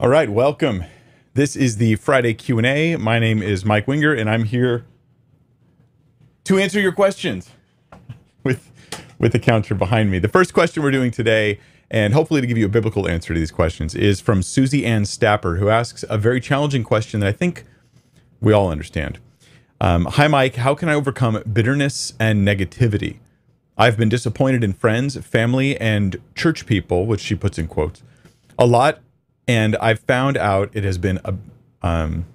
All right, welcome. This is the Friday Q&A. My name is Mike Winger and I'm here to answer your questions with with the counter behind me. The first question we're doing today and hopefully to give you a biblical answer to these questions is from Susie Ann Stapper who asks a very challenging question that I think we all understand. Um, Hi Mike, how can I overcome bitterness and negativity? I've been disappointed in friends, family, and church people, which she puts in quotes, a lot and I've found out it has been a, um,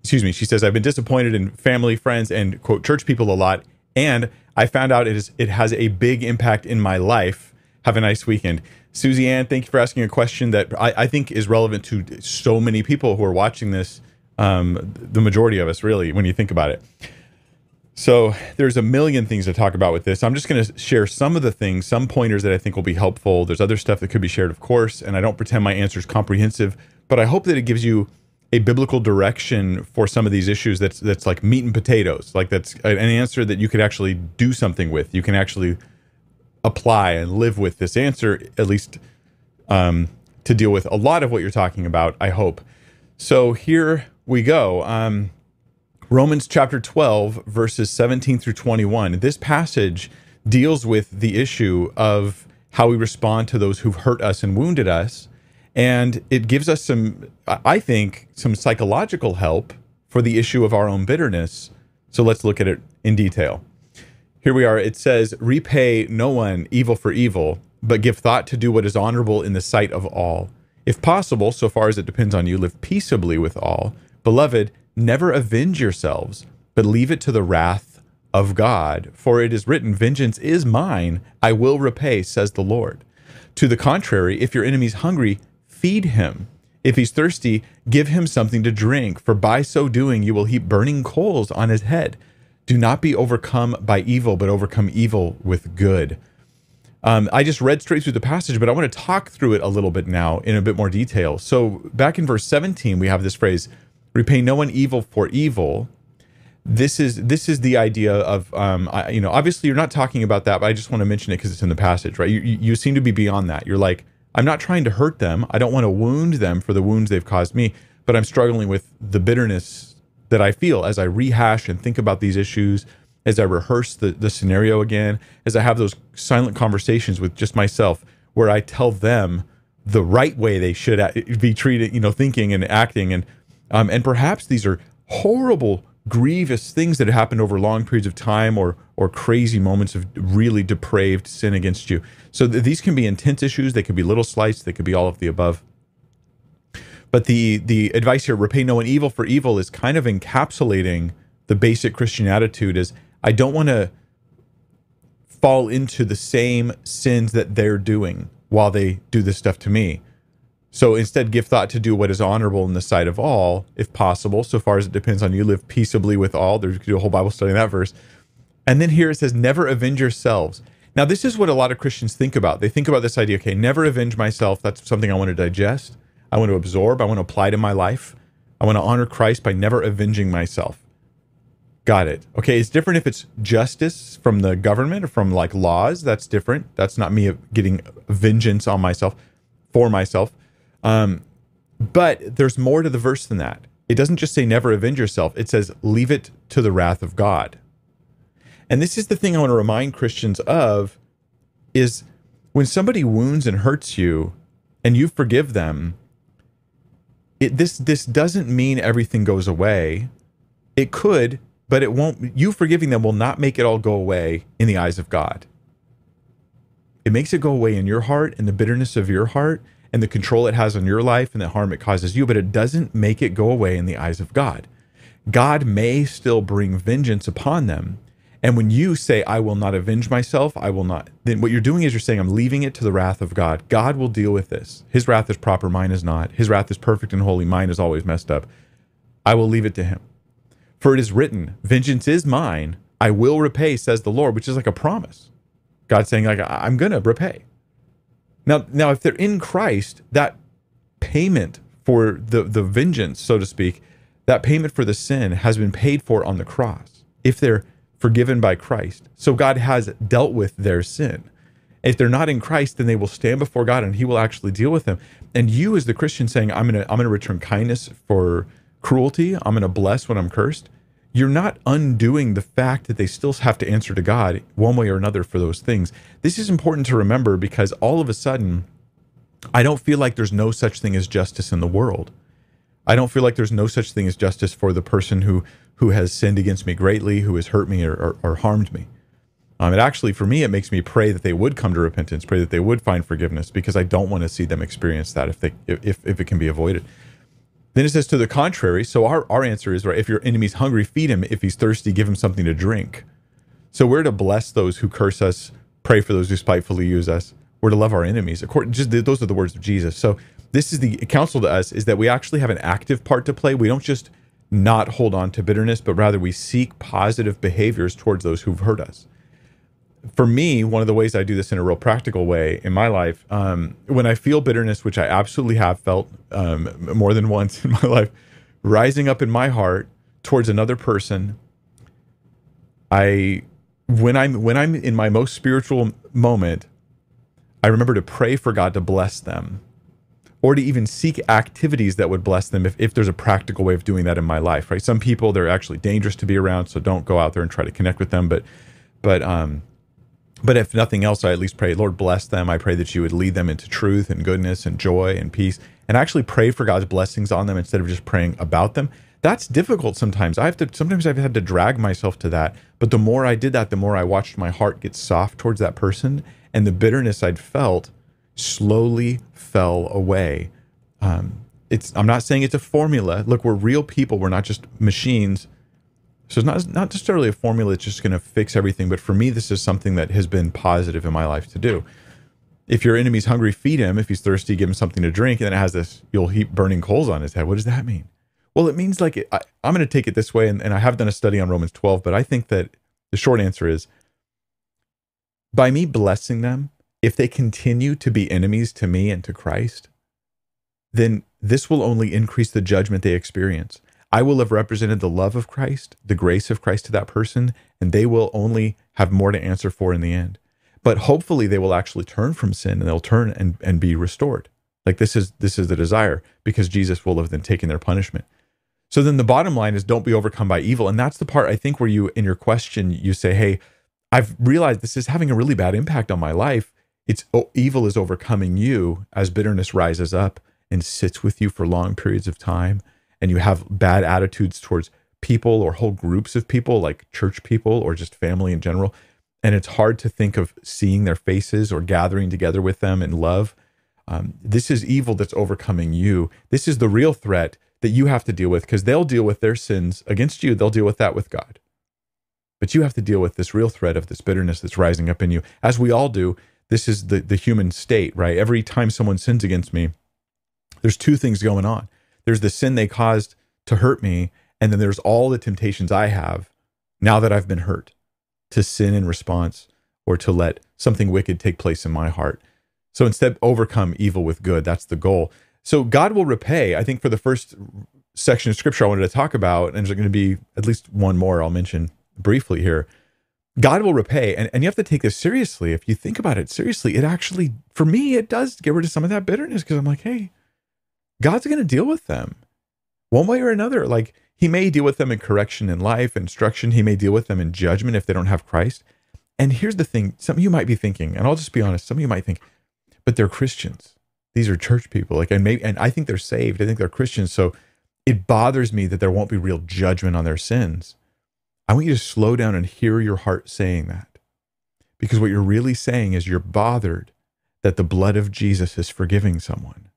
excuse me. She says I've been disappointed in family, friends, and quote church people a lot, and I found out it is it has a big impact in my life. Have a nice weekend, Susie Ann. Thank you for asking a question that I, I think is relevant to so many people who are watching this. Um, the majority of us, really, when you think about it. So there's a million things to talk about with this. I'm just going to share some of the things, some pointers that I think will be helpful. There's other stuff that could be shared, of course, and I don't pretend my answer is comprehensive, but I hope that it gives you a biblical direction for some of these issues that's that's like meat and potatoes, like that's an answer that you could actually do something with. You can actually apply and live with this answer, at least um, to deal with a lot of what you're talking about. I hope. So here we go. Um, Romans chapter 12, verses 17 through 21. This passage deals with the issue of how we respond to those who've hurt us and wounded us. And it gives us some, I think, some psychological help for the issue of our own bitterness. So let's look at it in detail. Here we are. It says, Repay no one evil for evil, but give thought to do what is honorable in the sight of all. If possible, so far as it depends on you, live peaceably with all. Beloved, Never avenge yourselves, but leave it to the wrath of God. For it is written, Vengeance is mine, I will repay, says the Lord. To the contrary, if your enemy is hungry, feed him. If he's thirsty, give him something to drink, for by so doing you will heap burning coals on his head. Do not be overcome by evil, but overcome evil with good. Um, I just read straight through the passage, but I want to talk through it a little bit now in a bit more detail. So, back in verse 17, we have this phrase, repay no one evil for evil. This is this is the idea of um, I, you know obviously you're not talking about that but i just want to mention it because it's in the passage right? You, you seem to be beyond that. You're like i'm not trying to hurt them. I don't want to wound them for the wounds they've caused me but i'm struggling with the bitterness that i feel as i rehash and think about these issues as i rehearse the, the scenario again as i have those silent conversations with just myself where i tell them the right way they should be treated you know thinking and acting and um, and perhaps these are horrible, grievous things that happened over long periods of time or, or crazy moments of really depraved sin against you. So th- these can be intense issues. They could be little slights. They could be all of the above. But the, the advice here, repay no one evil for evil, is kind of encapsulating the basic Christian attitude is I don't want to fall into the same sins that they're doing while they do this stuff to me. So instead, give thought to do what is honorable in the sight of all, if possible, so far as it depends on you. Live peaceably with all. There's do a whole Bible study in that verse. And then here it says, never avenge yourselves. Now, this is what a lot of Christians think about. They think about this idea, okay, never avenge myself. That's something I want to digest. I want to absorb. I want to apply to my life. I want to honor Christ by never avenging myself. Got it. Okay, it's different if it's justice from the government or from like laws. That's different. That's not me getting vengeance on myself for myself. Um, but there's more to the verse than that. It doesn't just say never avenge yourself, it says leave it to the wrath of God. And this is the thing I want to remind Christians of is when somebody wounds and hurts you and you forgive them, it, this this doesn't mean everything goes away. It could, but it won't. You forgiving them will not make it all go away in the eyes of God. It makes it go away in your heart and the bitterness of your heart, and the control it has on your life and the harm it causes you, but it doesn't make it go away in the eyes of God. God may still bring vengeance upon them. And when you say, I will not avenge myself, I will not, then what you're doing is you're saying, I'm leaving it to the wrath of God. God will deal with this. His wrath is proper, mine is not. His wrath is perfect and holy, mine is always messed up. I will leave it to him. For it is written, Vengeance is mine, I will repay, says the Lord, which is like a promise. God saying, like, I'm gonna repay. Now, now, if they're in Christ, that payment for the the vengeance, so to speak, that payment for the sin has been paid for on the cross. If they're forgiven by Christ, so God has dealt with their sin, If they're not in Christ, then they will stand before God and he will actually deal with them. And you as the Christian saying, I'm to I'm to return kindness for cruelty, I'm to bless when I'm cursed. You're not undoing the fact that they still have to answer to God one way or another for those things. This is important to remember because all of a sudden I don't feel like there's no such thing as justice in the world. I don't feel like there's no such thing as justice for the person who who has sinned against me greatly, who has hurt me or, or, or harmed me. Um, it actually, for me, it makes me pray that they would come to repentance, pray that they would find forgiveness, because I don't want to see them experience that if they if if it can be avoided. Then it says to the contrary. So our our answer is right. If your enemy's hungry, feed him. If he's thirsty, give him something to drink. So we're to bless those who curse us, pray for those who spitefully use us. We're to love our enemies. According, just those are the words of Jesus. So this is the counsel to us is that we actually have an active part to play. We don't just not hold on to bitterness, but rather we seek positive behaviors towards those who've hurt us. For me, one of the ways I do this in a real practical way in my life, um, when I feel bitterness, which I absolutely have felt um, more than once in my life, rising up in my heart towards another person, I when I'm when I'm in my most spiritual moment, I remember to pray for God to bless them or to even seek activities that would bless them if, if there's a practical way of doing that in my life right? Some people they're actually dangerous to be around so don't go out there and try to connect with them but but um but if nothing else i at least pray lord bless them i pray that you would lead them into truth and goodness and joy and peace and actually pray for god's blessings on them instead of just praying about them that's difficult sometimes i have to sometimes i've had to drag myself to that but the more i did that the more i watched my heart get soft towards that person and the bitterness i'd felt slowly fell away. Um, it's I'm not saying it's a formula. Look, we're real people. We're not just machines. So it's not not necessarily a formula that's just going to fix everything. But for me, this is something that has been positive in my life to do. If your enemy's hungry, feed him. If he's thirsty, give him something to drink. And then it has this, you'll heap burning coals on his head. What does that mean? Well, it means like I, am going to take it this way, and, and I have done a study on Romans 12, but I think that the short answer is by me blessing them, if they continue to be enemies to me and to Christ, then this will only increase the judgment they experience. I will have represented the love of Christ, the grace of Christ to that person, and they will only have more to answer for in the end. But hopefully they will actually turn from sin and they'll turn and, and be restored. Like this is this is the desire because Jesus will have then taken their punishment. So then the bottom line is don't be overcome by evil. And that's the part I think where you in your question you say, Hey, I've realized this is having a really bad impact on my life it's oh, evil is overcoming you as bitterness rises up and sits with you for long periods of time and you have bad attitudes towards people or whole groups of people like church people or just family in general and it's hard to think of seeing their faces or gathering together with them in love. Um, this is evil that's overcoming you. This is the real threat that you have to deal with because they'll deal with their sins against you. They'll deal with that with god. But you have to deal with this real threat of this bitterness that's rising up in you. As we all do this is the the human state, right? Every time someone sins against me, there's two things going on. There's the sin they caused to hurt me, and then there's all the temptations I have now that I've been hurt to sin in response or to let something wicked take place in my heart. So instead, overcome evil with good. That's the goal. So God will repay. I think for the first section of scripture I wanted to talk about, and there's going to be at least one more I'll mention briefly here. God will repay. And, and you have to take this seriously. If you think about it seriously, it actually, for me, it does get rid of some of that bitterness because I'm like, hey, God's going to deal with them one way or another. Like, He may deal with them in correction in life, instruction. He may deal with them in judgment if they don't have Christ. And here's the thing some of you might be thinking, and I'll just be honest, some of you might think, but they're Christians. These are church people. Like, and maybe, and I think they're saved. I think they're Christians. So it bothers me that there won't be real judgment on their sins. I want you to slow down and hear your heart saying that. Because what you're really saying is you're bothered that the blood of Jesus is forgiving someone.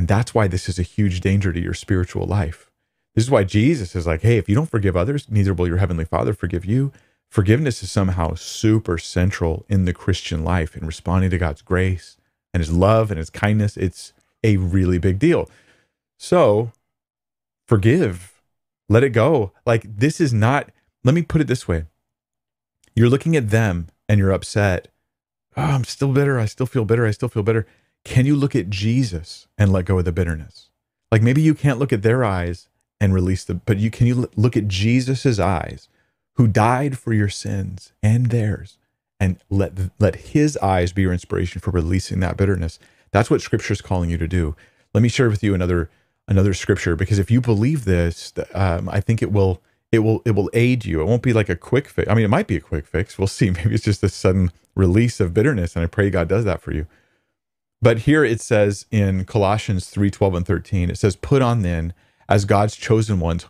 And that's why this is a huge danger to your spiritual life. This is why Jesus is like, hey, if you don't forgive others, neither will your heavenly Father forgive you. Forgiveness is somehow super central in the Christian life in responding to God's grace and his love and his kindness. It's a really big deal. So forgive let it go. Like, this is not, let me put it this way. You're looking at them and you're upset. Oh, I'm still bitter. I still feel bitter. I still feel bitter. Can you look at Jesus and let go of the bitterness? Like maybe you can't look at their eyes and release the, but you can you look at Jesus's eyes, who died for your sins and theirs, and let let his eyes be your inspiration for releasing that bitterness. That's what scripture is calling you to do. Let me share with you another another scripture because if you believe this, um, I think it will it will it will aid you. It won't be like a quick fix. I mean, it might be a quick fix. We'll see. Maybe it's just a sudden release of bitterness, and I pray God does that for you. But here it says in Colossians 3 12 and 13, it says, Put on then, as God's chosen ones,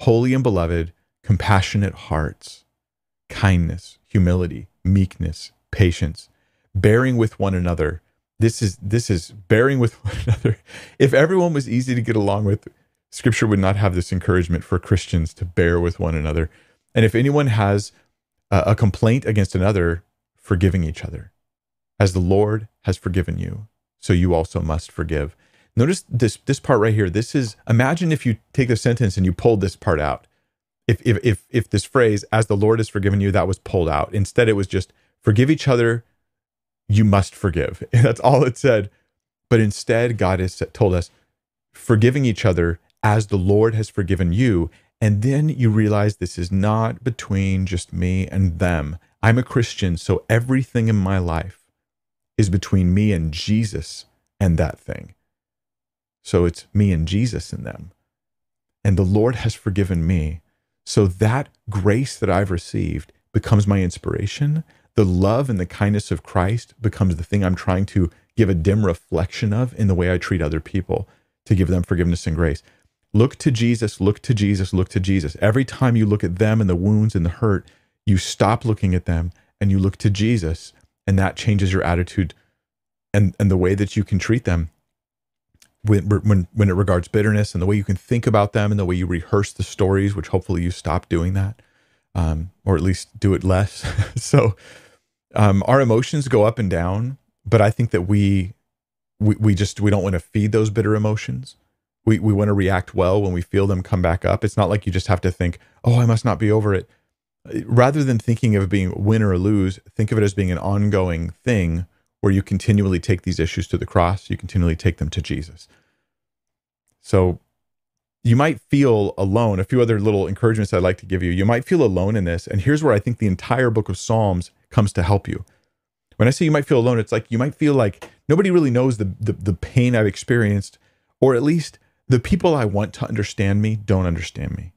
holy and beloved, compassionate hearts, kindness, humility, meekness, patience, bearing with one another. This is this is bearing with one another. If everyone was easy to get along with, scripture would not have this encouragement for Christians to bear with one another. And if anyone has a, a complaint against another, forgiving each other, as the Lord has forgiven you so you also must forgive. Notice this this part right here. This is imagine if you take the sentence and you pulled this part out. If if if if this phrase as the Lord has forgiven you that was pulled out. Instead it was just forgive each other you must forgive. That's all it said. But instead God has told us forgiving each other as the Lord has forgiven you. And then you realize this is not between just me and them. I'm a Christian, so everything in my life is between me and Jesus and that thing. So it's me and Jesus in them. And the Lord has forgiven me. So that grace that I've received becomes my inspiration. The love and the kindness of Christ becomes the thing I'm trying to give a dim reflection of in the way I treat other people to give them forgiveness and grace. Look to Jesus, look to Jesus, look to Jesus. Every time you look at them and the wounds and the hurt, you stop looking at them and you look to Jesus and that changes your attitude and and the way that you can treat them when when when it regards bitterness and the way you can think about them and the way you rehearse the stories which hopefully you stop doing that um, or at least do it less. So um, our emotions go up and down but i think that we we, we just we don't want to feed those bitter emotions. We, we want to react well when we feel them come back up. It's not like you just have to think oh i must not be over it rather than thinking of being win or lose, think of it as being an ongoing thing where you continually take these issues to the cross, you continually take them to Jesus. So you might feel alone. A few other little encouragements I'd like to give you. You might feel alone in this. And here's where I think the entire book of Psalms comes to help you. When I say you might feel alone, it's like you might feel like nobody really knows the, the, the pain I've experienced, or at least the people I want to understand me don't understand me.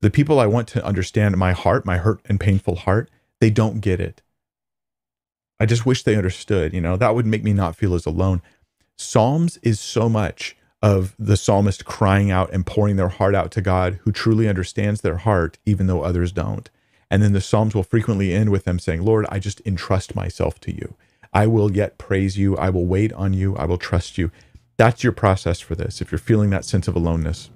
The people I want to understand my heart, my hurt and painful heart, they don't get it. I just wish they understood, you know, that would make me not feel as alone. Psalms is so much of the psalmist crying out and pouring their heart out to God who truly understands their heart, even though others don't. And then the Psalms will frequently end with them saying, Lord, I just entrust myself to you. I will yet praise you. I will wait on you. I will trust you. That's your process for this. If you're feeling that sense of aloneness,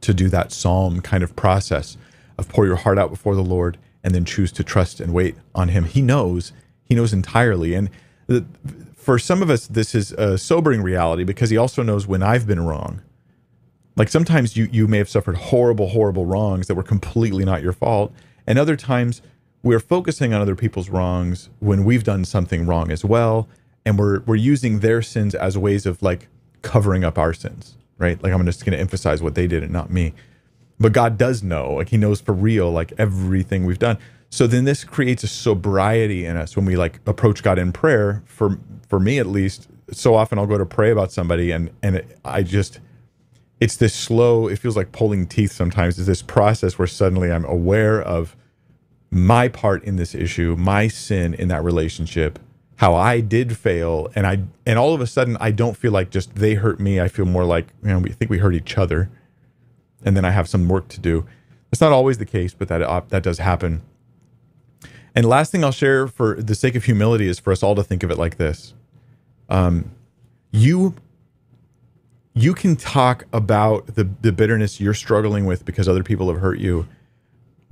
to do that psalm kind of process of pour your heart out before the Lord and then choose to trust and wait on Him. He knows, He knows entirely. And for some of us, this is a sobering reality because He also knows when I've been wrong. Like sometimes you, you may have suffered horrible, horrible wrongs that were completely not your fault. And other times we're focusing on other people's wrongs when we've done something wrong as well. And we're, we're using their sins as ways of like covering up our sins right? Like I'm just going to emphasize what they did and not me. But God does know, like He knows for real, like everything we've done. So then this creates a sobriety in us when we like approach God in prayer. For for me at least, so often I'll go to pray about somebody and and it, I just it's this slow. It feels like pulling teeth sometimes. Is this process where suddenly I'm aware of my part in this issue, my sin in that relationship, how I did fail, and I and all of a sudden I don't feel like just they hurt me. I feel more like you know we think we hurt each other, and then I have some work to do. It's not always the case, but that uh, that does happen. And last thing I'll share for the sake of humility is for us all to think of it like this: um, you you can talk about the the bitterness you're struggling with because other people have hurt you,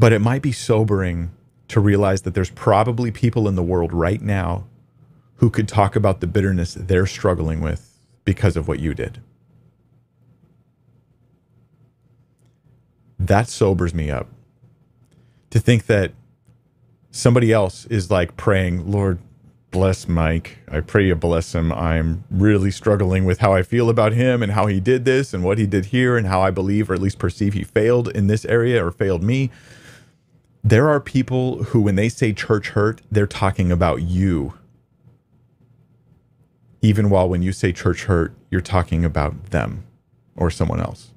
but it might be sobering to realize that there's probably people in the world right now who could talk about the bitterness they're struggling with because of what you did. That sobers me up. To think that somebody else is like praying, Lord, bless Mike. I pray you bless him. I'm really struggling with how I feel about him and how he did this and what he did here and how I believe or at least perceive he failed in this area or failed me there are people who, when they say church hurt, they're talking about you. Even while when you say church hurt, you're talking about them or someone else.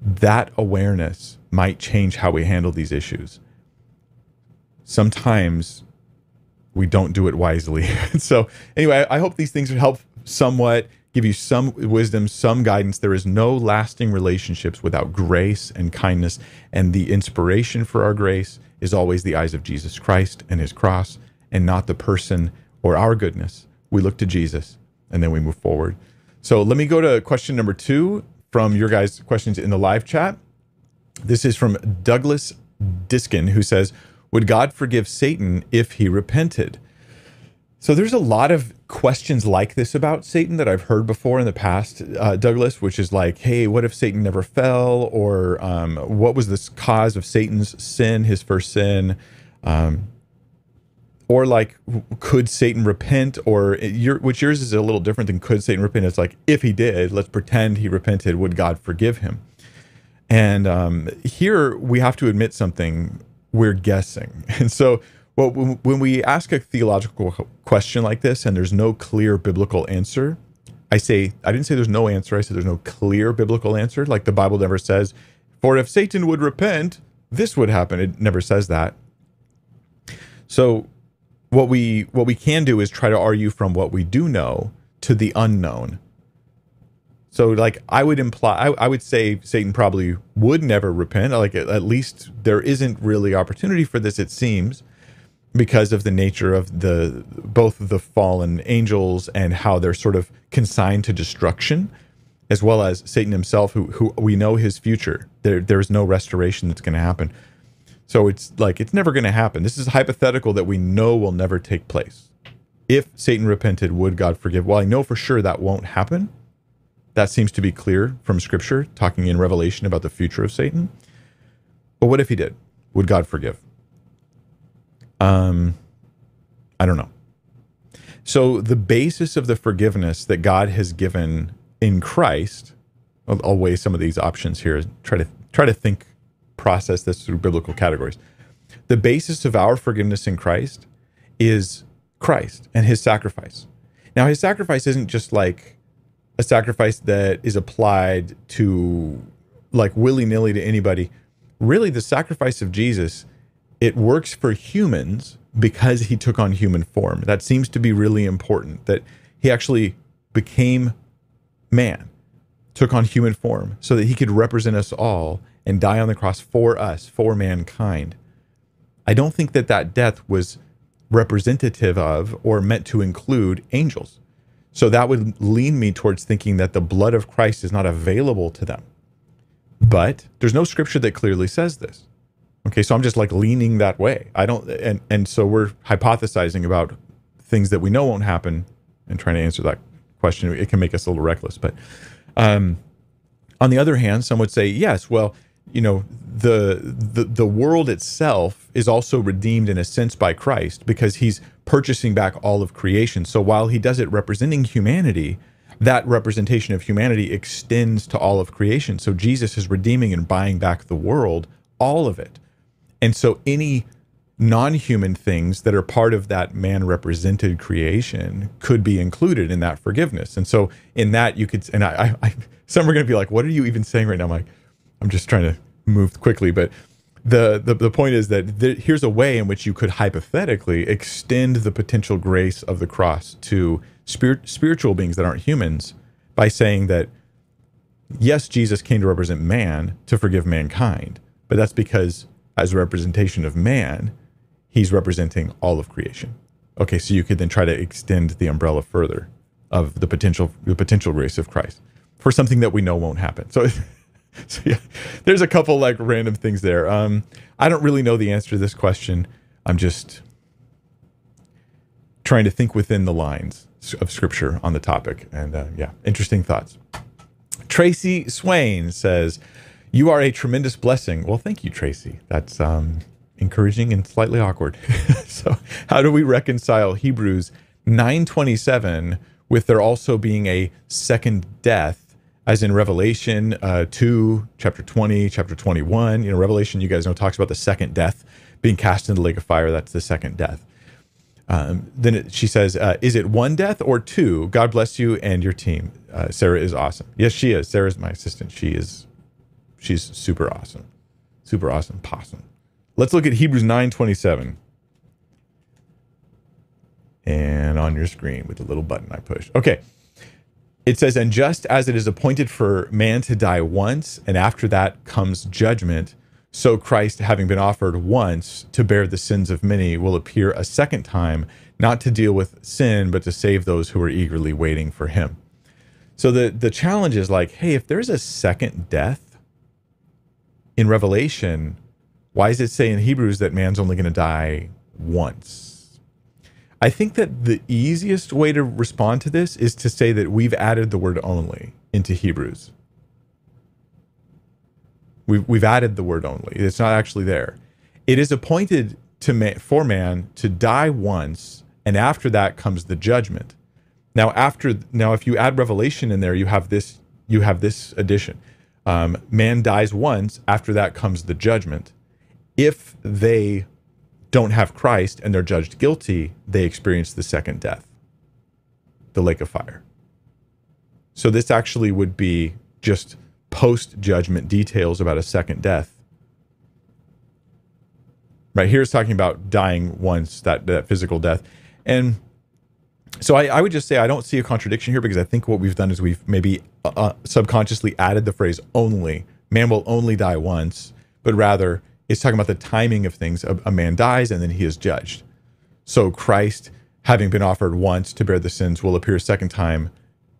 That awareness might change how we handle these issues. Sometimes we don't do it wisely. so, anyway, I hope these things would help somewhat, give you some wisdom, some guidance. There is no lasting relationships without grace and kindness. And the inspiration for our grace is always the eyes of Jesus Christ and his cross, and not the person or our goodness. We look to Jesus and then we move forward. So, let me go to question number two from your guys' questions in the live chat. This is from Douglas Diskin, who says, Would God forgive Satan if he repented? So there's a lot of questions like this about Satan that I've heard before in the past, uh, Douglas, which is like, hey, what if Satan never fell? Or um, what was the cause of Satan's sin, his first sin? Um, or like, could Satan repent? Or your, which yours is a little different than could Satan repent? It's like, if he did, let's pretend he repented, would God forgive him? And um, here we have to admit something we're guessing. And so, well, when we ask a theological question like this and there's no clear biblical answer, I say, I didn't say there's no answer. I said there's no clear biblical answer. Like the Bible never says, for if Satan would repent, this would happen. It never says that. So, what we what we can do is try to argue from what we do know to the unknown so like I would imply, I, I, would say Satan probably would never repent. Like at, at, least there isn't really opportunity for this, it seems, because of the nature of the both the fallen angels and how they're sort of consigned to destruction, as well as Satan himself, who who we know his future. There there's no restoration that's going to happen. So it's like it's never going to happen. This is hypothetical that we know will never take place. If Satan repented, would God forgive? Well, I know for sure that won't happen that seems to be clear from scripture, talking in Revelation about the future of Satan. But what if he did? Would God forgive? Um, I don't know. So the basis of the forgiveness that God has given in Christ, I'll, I'll weigh some of these options here. Try to try to think, process this through biblical categories. The basis of our forgiveness in Christ is Christ and His sacrifice. Now, His sacrifice isn't just like a sacrifice that is applied to like willy-nilly to anybody really the sacrifice of jesus it works for humans because he took on human form that seems to be really important that he actually became man took on human form so that he could represent us all and die on the cross for us for mankind i don't think that that death was representative of or meant to include angels so that would lean me towards thinking that the blood of Christ is not available to them. But there's no scripture that clearly says this. Okay, so I'm just like leaning that way. I don't and and so we're hypothesizing about things that we know won't happen and trying to answer that question. It can make us a little reckless, but um on the other hand, some would say, yes, well, you know, the the the world itself is also redeemed in a sense by Christ because he's purchasing back all of creation. So while he does it representing humanity, that representation of humanity extends to all of creation. So Jesus is redeeming and buying back the world, all of it. And so any non-human things that are part of that man represented creation could be included in that forgiveness. And so in that you could and I, I some are going to be like what are you even saying right now? I'm like I'm just trying to move quickly, but the, the, the point is that here's a way in which you could hypothetically extend the potential grace of the cross to spirit, spiritual beings that aren't humans by saying that yes jesus came to represent man to forgive mankind but that's because as a representation of man he's representing all of creation. Okay so you could then try to extend the umbrella further of the potential the potential grace of christ for something that we know won't happen. So so yeah, there's a couple like random things there. Um, I don't really know the answer to this question. I'm just trying to think within the lines of scripture on the topic. And uh, yeah, interesting thoughts. Tracy Swain says, "You are a tremendous blessing." Well, thank you, Tracy. That's um, encouraging and slightly awkward. so, how do we reconcile Hebrews 9:27 with there also being a second death as in Revelation uh, 2, chapter 20, chapter 21. You know, Revelation, you guys know, talks about the second death being cast into the lake of fire. That's the second death. Um, then it, she says, uh, Is it one death or two? God bless you and your team. Uh, Sarah is awesome. Yes, she is. Sarah's my assistant. She is, she's super awesome. Super awesome. Possum. Let's look at Hebrews 9 27. And on your screen with the little button I push. Okay. It says, And just as it is appointed for man to die once, and after that comes judgment, so Christ, having been offered once to bear the sins of many, will appear a second time, not to deal with sin, but to save those who are eagerly waiting for him. So the, the challenge is like, hey, if there's a second death in Revelation, why does it say in Hebrews that man's only going to die once? I think that the easiest way to respond to this is to say that we've added the word only into Hebrews. We've, we've added the word only. It's not actually there. It is appointed to man, for man to die once, and after that comes the judgment. Now, after now, if you add revelation in there, you have this you have this addition. Um, man dies once. After that comes the judgment. If they don't have Christ and they're judged guilty, they experience the second death, the lake of fire. So this actually would be just post judgment details about a second death. Right here is talking about dying once, that, that physical death. And so I, I, would just say I don't see a contradiction here because I think what we've done is we've maybe uh, uh subconsciously added the phrase only. Man will only die once, but rather it's talking about the timing of things. A, a man dies and then he is judged. So Christ, having been offered once to bear the sins, will appear a second time.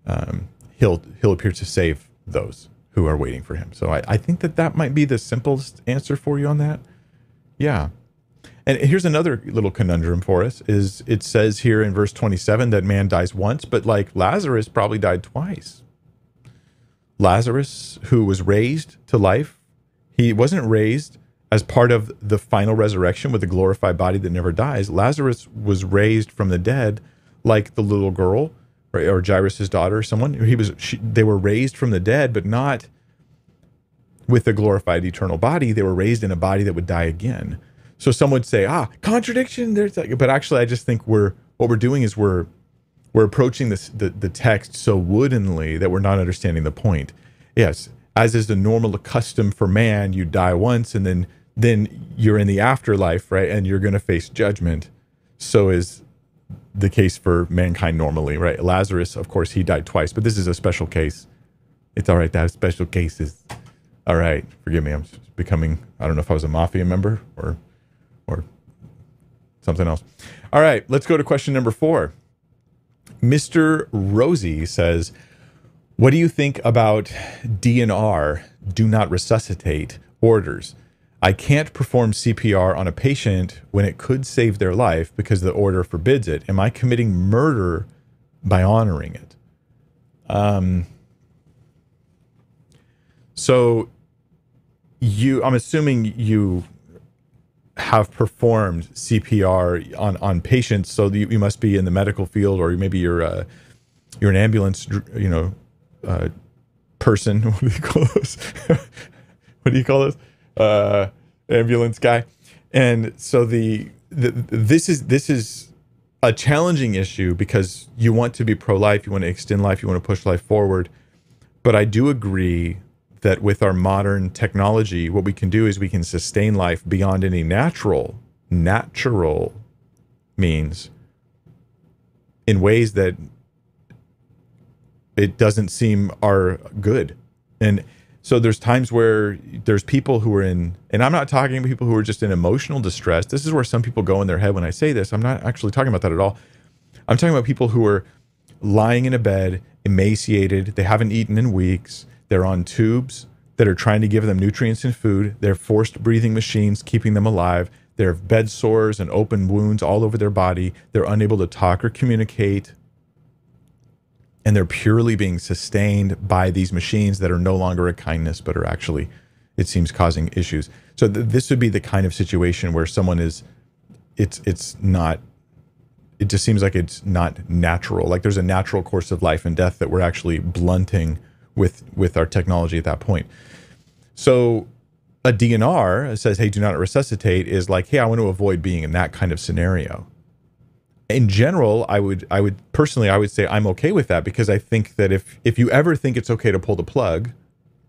Um, he'll he'll appear to save those who are waiting for him. So I, I think that that might be the simplest answer for you on that. Yeah. And here's another little conundrum for us is it says here in verse 27 that man dies once, but like Lazarus probably died twice. Lazarus, who was raised to life, he wasn't raised as part of the final resurrection with a glorified body that never dies. Lazarus was raised from the dead like the little girl or, or Jairus' daughter, someone. He was. She, they were raised from the dead, but not with a glorified eternal body. They were raised in a body that would die again. So some would say, ah, contradiction. There's, like, but actually, I just think we're what we're doing is we're we're approaching this the, the text so woodenly that we're not understanding the point. Yes, as is the normal custom for man, you die once and then then you're in the afterlife, right? And you're going to face judgment. So is the case for mankind normally, right? Lazarus, of course, he died twice, but this is a special case. It's all right to have special cases. All right, forgive me. I'm becoming. I don't know if I was a mafia member or, or something else. All right, let's go to question number four. Mr. Rosie says, "What do you think about DNR? Do not resuscitate orders." I can't perform CPR on a patient when it could save their life because the order forbids it. Am I committing murder by honoring it? Um, so you, I'm assuming you have performed CPR on on patients, so you, you must be in the medical field, or maybe you're uh, you're an ambulance, you know, uh, person. What do you call this? what do you call this? uh, ambulance guy, and so the, the this is this is a challenging issue because you want to be pro-life, you want to extend life, you want to push life forward, but I do agree that with our modern technology, what we can do is we can sustain life beyond any natural natural means in ways that it doesn't seem are good and so there's times where there's people who are in, and I'm not talking about people who are just in emotional distress. This is where some people go in their head when I say this. I'm not actually talking about that at all. I'm talking about people who are lying in a bed, emaciated. They haven't eaten in weeks. They're on tubes that are trying to give them nutrients and food. They're forced breathing machines keeping them alive. They have bed sores and open wounds all over their body. They're unable to talk or communicate and they're purely being sustained by these machines that are no longer a kindness but are actually it seems causing issues so th- this would be the kind of situation where someone is it's it's not it just seems like it's not natural like there's a natural course of life and death that we're actually blunting with with our technology at that point. So a DNR says, "Hey, do not resuscitate," is like, "Hey, I want to avoid being in that kind of scenario." In general, I would I would personally I would say I'm okay with that because I think that if if you ever think it's okay to pull the plug,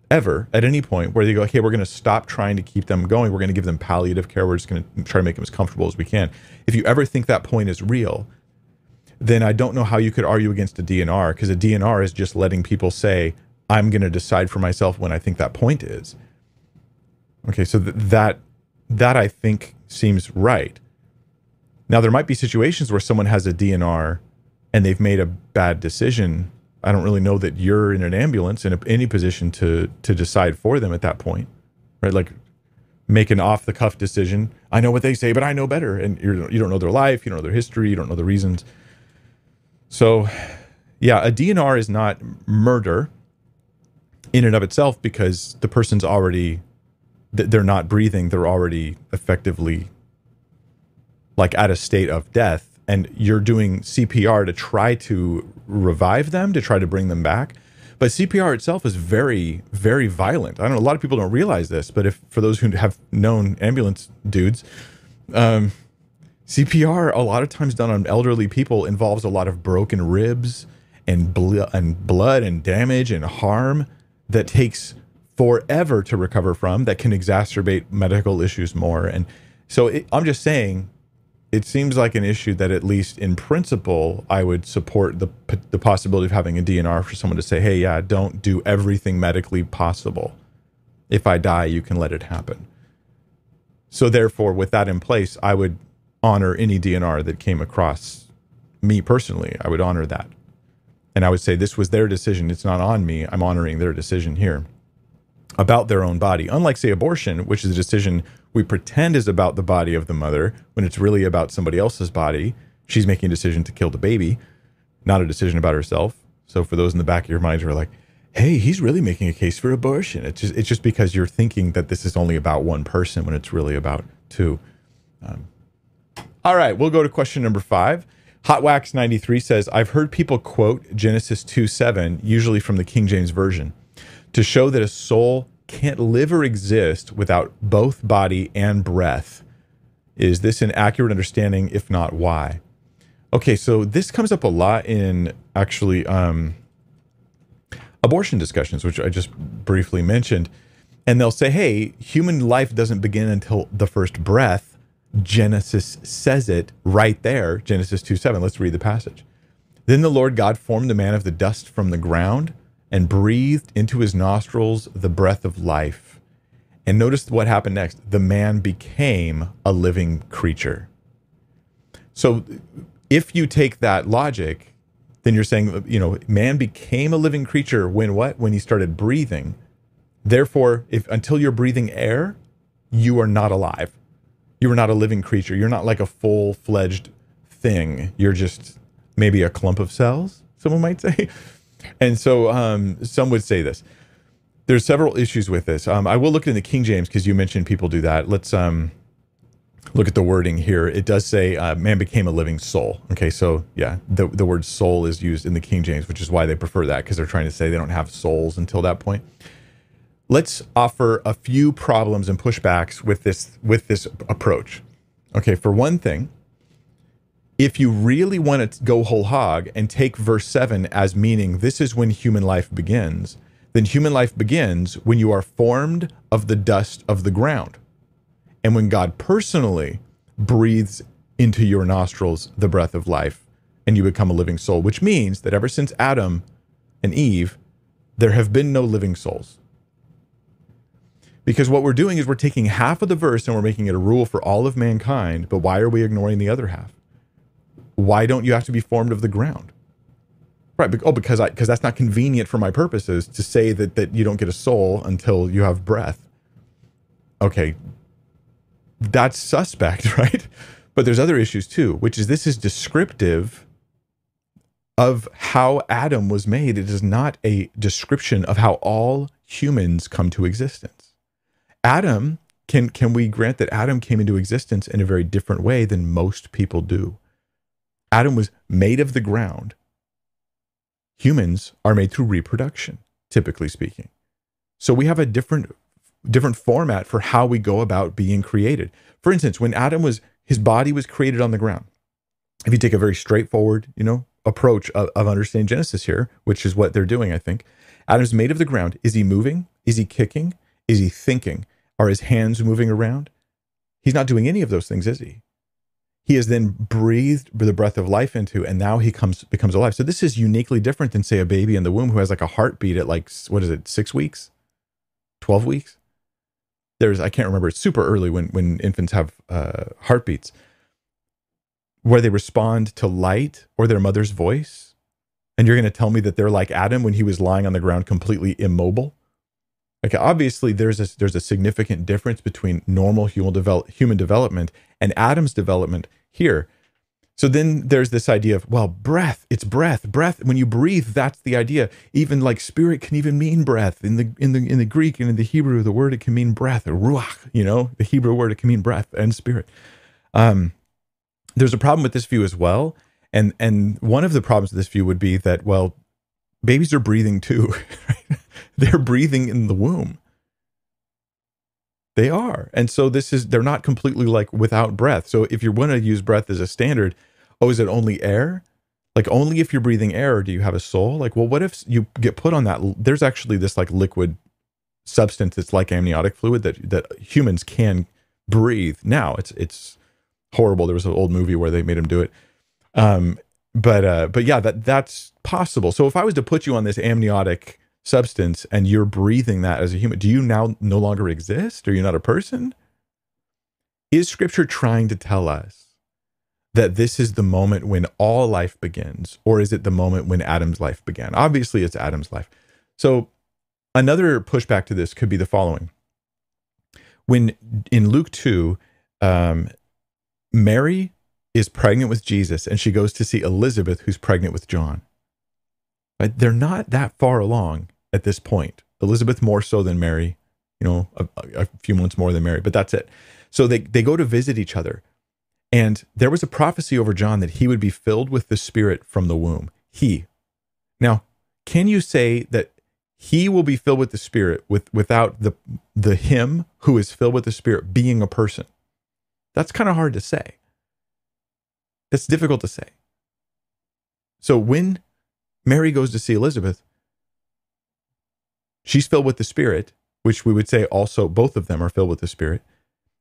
ever at any point where you go, okay, we're going to stop trying to keep them going. We're going to give them palliative care. We're just going to try to make them as comfortable as we can. If you ever think that point is real, then I don't know how you could argue against a DNR because a DNR is just letting people say, I'm going to decide for myself when I think that point is. Okay, so th- that that I think seems right. Now there might be situations where someone has a DNR and they've made a bad decision I don't really know that you're in an ambulance in a, any position to to decide for them at that point, right? Like make an off the cuff decision. I know what they say, but I know better, and you're, you don't know their life, you don't know their history, you don't know the reasons. So, yeah, a DNR is not murder in and of itself because the person's already they're not breathing; they're already effectively like at a state of death and you're doing CPR to try to revive them, to try to bring them back. But CPR itself is very, very violent. I don't know. A lot of people don't realize this, but if for those who have known ambulance dudes, um, CPR a lot of times done on elderly people involves a lot of broken ribs and bl- and blood and damage and harm that takes forever to recover from. That can exacerbate medical issues more. And so it, I'm just saying it seems like an issue that at least in principle I would support the the possibility of having a DNR for someone to say, "Hey, yeah, don't do everything medically possible. If I die, you can let it happen." So therefore, with that in place, I would honor any DNR that came across me personally. I would honor that. And I would say this was their decision. It's not on me. I'm honoring their decision here about their own body. Unlike say abortion, which is a decision we pretend is about the body of the mother when it's really about somebody else's body. She's making a decision to kill the baby, not a decision about herself. So for those in the back of your minds who are like, hey, he's really making a case for abortion. It's just it's just because you're thinking that this is only about one person when it's really about two. Um, all right, we'll go to question number five. Hot Wax 93 says, I've heard people quote Genesis 2 7, usually from the King James Version, to show that a soul can't live or exist without both body and breath. Is this an accurate understanding? If not, why? Okay, so this comes up a lot in actually um, abortion discussions, which I just briefly mentioned. And they'll say, hey, human life doesn't begin until the first breath. Genesis says it right there, Genesis 2 7. Let's read the passage. Then the Lord God formed the man of the dust from the ground and breathed into his nostrils the breath of life. And notice what happened next. The man became a living creature. So if you take that logic, then you're saying, you know, man became a living creature when what? When he started breathing. Therefore, if until you're breathing air, you are not alive. You are not a living creature. You're not like a full fledged thing. You're just maybe a clump of cells, someone might say. And so um, some would say this. There's several issues with this. Um, I will look in the King James because you mentioned people do that. Let's um, look at the wording here. It does say uh, man became a living soul. Okay, so yeah, the, the word soul is used in the King James, which is why they prefer that because they're trying to say they don't have souls until that point. Let's offer a few problems and pushbacks with this with this approach. Okay, for one thing, if you really want to go whole hog and take verse 7 as meaning this is when human life begins, then human life begins when you are formed of the dust of the ground. And when God personally breathes into your nostrils the breath of life and you become a living soul, which means that ever since Adam and Eve, there have been no living souls. Because what we're doing is we're taking half of the verse and we're making it a rule for all of mankind, but why are we ignoring the other half? Why don't you have to be formed of the ground? Right. Oh, because I because that's not convenient for my purposes to say that that you don't get a soul until you have breath. Okay. That's suspect, right? But there's other issues too, which is this is descriptive of how Adam was made. It is not a description of how all humans come to existence. Adam can can we grant that Adam came into existence in a very different way than most people do? Adam was made of the ground. Humans are made through reproduction. typically speaking. So we have a different different format for how we go about being created. For instance, when Adam was his body was created on the ground. If you take a very straightforward, you know, approach of, of understanding Genesis here, which is what they're doing, I think. Adam's made of the ground. Is he moving? Is he kicking? Is he thinking? Are his hands moving around? He's not doing any of those things, is he? He has then breathed the breath of life into, and now he comes becomes alive. So this is uniquely different than, say, a baby in the womb who has like a heartbeat at like what is it, six weeks, twelve weeks? There's I can't remember. It's super early when when infants have uh, heartbeats, where they respond to light or their mother's voice. And you're going to tell me that they're like Adam when he was lying on the ground completely immobile? Like obviously there's a there's a significant difference between normal human develop, human development and Adam's development here. So then there's this idea of well, breath, it's breath. Breath when you breathe, that's the idea. Even like spirit can even mean breath. In the in the in the Greek and in the Hebrew, the word it can mean breath, ruach, you know, the Hebrew word it can mean breath and spirit. Um there's a problem with this view as well. And and one of the problems with this view would be that well, babies are breathing too. they're breathing in the womb. They are. And so this is they're not completely like without breath. So if you're going to use breath as a standard, oh, is it only air? Like only if you're breathing air do you have a soul? Like, well, what if you get put on that? There's actually this like liquid substance that's like amniotic fluid that that humans can breathe. Now it's it's horrible. There was an old movie where they made him do it. Um, but uh, but yeah, that that's possible. So if I was to put you on this amniotic substance and you're breathing that as a human, do you now no longer exist? Are you not a person? Is scripture trying to tell us that this is the moment when all life begins, or is it the moment when Adam's life began? Obviously, it's Adam's life. So, another pushback to this could be the following. When in Luke 2, um, Mary is pregnant with Jesus and she goes to see Elizabeth, who's pregnant with John. Right? They're not that far along at this point. Elizabeth more so than Mary, you know, a, a few months more than Mary, but that's it. So they, they go to visit each other. And there was a prophecy over John that he would be filled with the Spirit from the womb. He. Now, can you say that he will be filled with the Spirit with, without the, the him who is filled with the Spirit being a person? That's kind of hard to say. That's difficult to say. So when Mary goes to see Elizabeth, she's filled with the Spirit, which we would say also both of them are filled with the Spirit,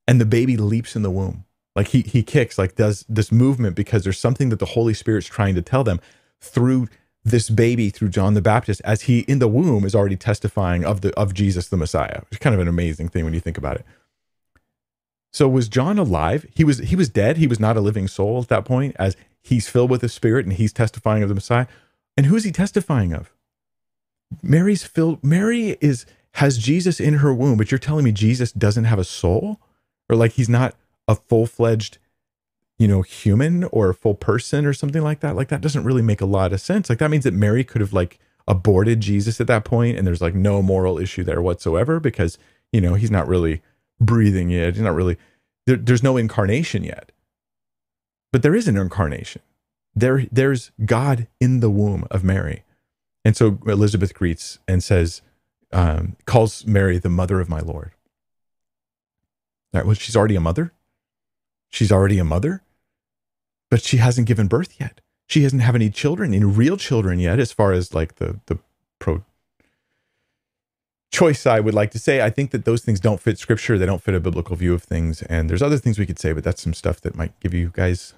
and the baby leaps in the womb. Like he he kicks, like does this movement because there's something that the Holy Spirit's trying to tell them through this baby, through John the Baptist, as he in the womb is already testifying of the of Jesus the Messiah. It's kind of an amazing thing when you think about it. So was John alive? He was he was dead. He was not a living soul at that point as he's filled with the spirit and he's testifying of the Messiah. And who is he testifying of? Mary's filled Mary is has Jesus in her womb, but you're telling me Jesus doesn't have a soul? Or like he's not a full-fledged you know human or a full person or something like that like that doesn't really make a lot of sense like that means that mary could have like aborted jesus at that point and there's like no moral issue there whatsoever because you know he's not really breathing yet. He's not really there, there's no incarnation yet. But there is an incarnation. There, there's God in the womb of Mary. And so Elizabeth greets and says, um, calls Mary the mother of my Lord. All right, well, she's already a mother. She's already a mother, but she hasn't given birth yet. She hasn't have any children, any real children yet, as far as like the the pro choice I would like to say. I think that those things don't fit scripture. They don't fit a biblical view of things. And there's other things we could say, but that's some stuff that might give you guys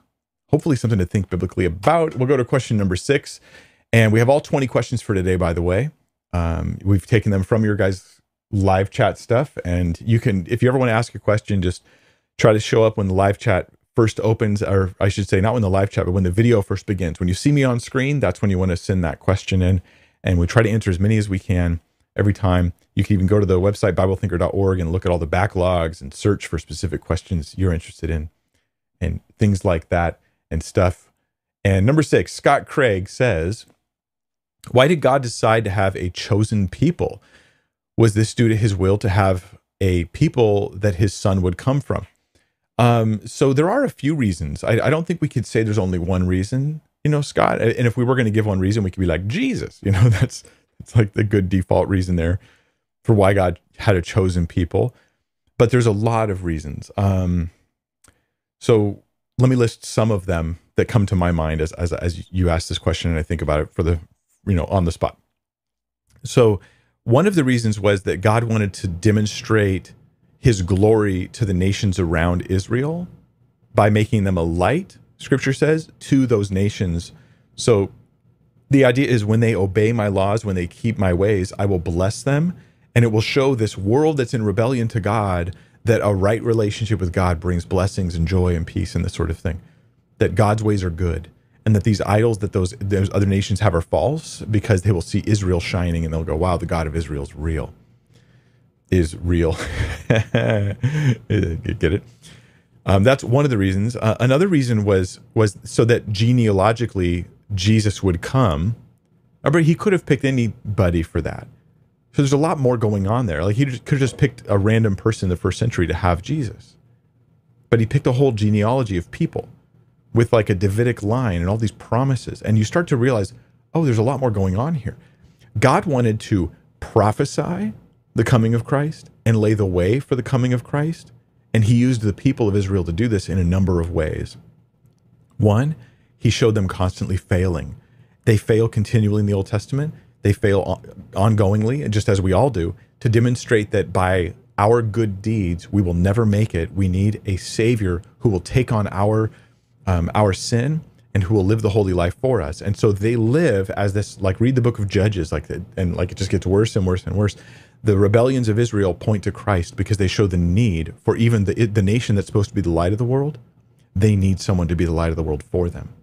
hopefully something to think biblically about. We'll go to question number six. And we have all 20 questions for today, by the way. Um, we've taken them from your guys' live chat stuff. And you can, if you ever want to ask a question, just try to show up when the live chat first opens, or I should say, not when the live chat, but when the video first begins. When you see me on screen, that's when you want to send that question in. And we try to answer as many as we can every time. You can even go to the website, BibleThinker.org, and look at all the backlogs and search for specific questions you're interested in and things like that and stuff. And number six, Scott Craig says, Why did God decide to have a chosen people? Was this due to his will to have a people that his son would come from? Um, so there are a few reasons. I, I don't think we could say there's only one reason, you know, Scott. And if we were going to give one reason, we could be like Jesus. You know, that's It's like the good default reason there for why God had a chosen people. But there's a lot of reasons. Um, so let me list some of them that come to my mind as, as as you ask this question and I think about it for the you know on the spot. So one of the reasons was that God wanted to demonstrate his glory to the nations around Israel by making them a light, scripture says, to those nations. So the idea is when they obey my laws, when they keep my ways, I will bless them. And it will show this world that's in rebellion to God that a right relationship with God brings blessings and joy and peace and this sort of thing. That God's ways are good and that these idols that those those other nations have are false because they will see Israel shining and they'll go, "Wow, the God of Israel is real." Is real. Get it? Um, that's one of the reasons. Uh, another reason was was so that genealogically Jesus would come. But he could have picked anybody for that. So there's a lot more going on there. Like he could have just picked a random person in the first century to have Jesus, but he picked a whole genealogy of people with like a Davidic line and all these promises. And you start to realize, oh, there's a lot more going on here. God wanted to prophesy the coming of Christ and lay the way for the coming of Christ. And he used the people of Israel to do this in a number of ways. One, he showed them constantly failing. They fail continually in the Old Testament, they fail ongoingly, and just as we all do, to demonstrate that by our good deeds, we will never make it. We need a Savior who will take on our um, our sin and who will live the holy life for us. And so they live as this, like read the book of Judges, like and like it just gets worse and worse and worse. The rebellions of Israel point to Christ because they show the need for even the the nation that's supposed to be the light of the world. They need someone to be the light of the world for them.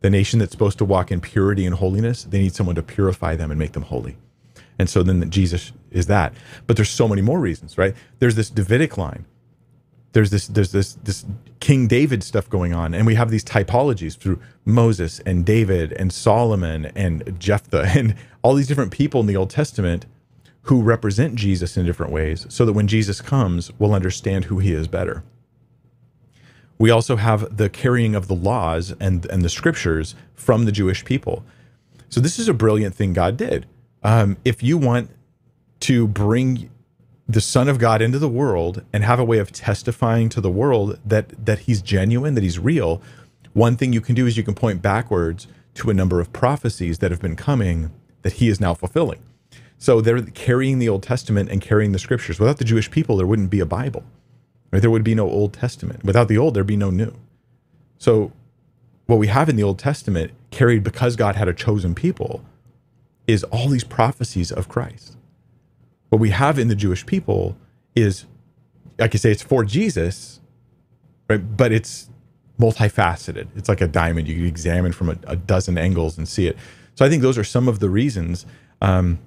The nation that's supposed to walk in purity and holiness, they need someone to purify them and make them holy. And so then Jesus is that. But there's so many more reasons, right? There's this Davidic line there's this there's this this King David stuff going on, and we have these typologies through Moses and David and Solomon and Jephthah and all these different people in the Old Testament who represent Jesus in different ways, so that when Jesus comes, we'll understand who he is better. We also have the carrying of the laws and and the scriptures from the Jewish people. So this is a brilliant thing God did. Um, if you want to bring the Son of God into the world and have a way of testifying to the world that that He's genuine, that He's real, one thing you can do is you can point backwards to a number of prophecies that have been coming that He is now fulfilling. So they're carrying the Old Testament and carrying the Scriptures. Without the Jewish people, there wouldn't be a Bible. Right? There would be no Old Testament. Without the Old, there'd be no New. So what we have in the Old Testament, carried because God had a chosen people, is all these prophecies of Christ what we have in the Jewish people is, I say, it's for Jesus, right? But it's multifaceted. It's like a diamond. You can examine from a, a dozen angles and see it. So I think those are some of the reasons um,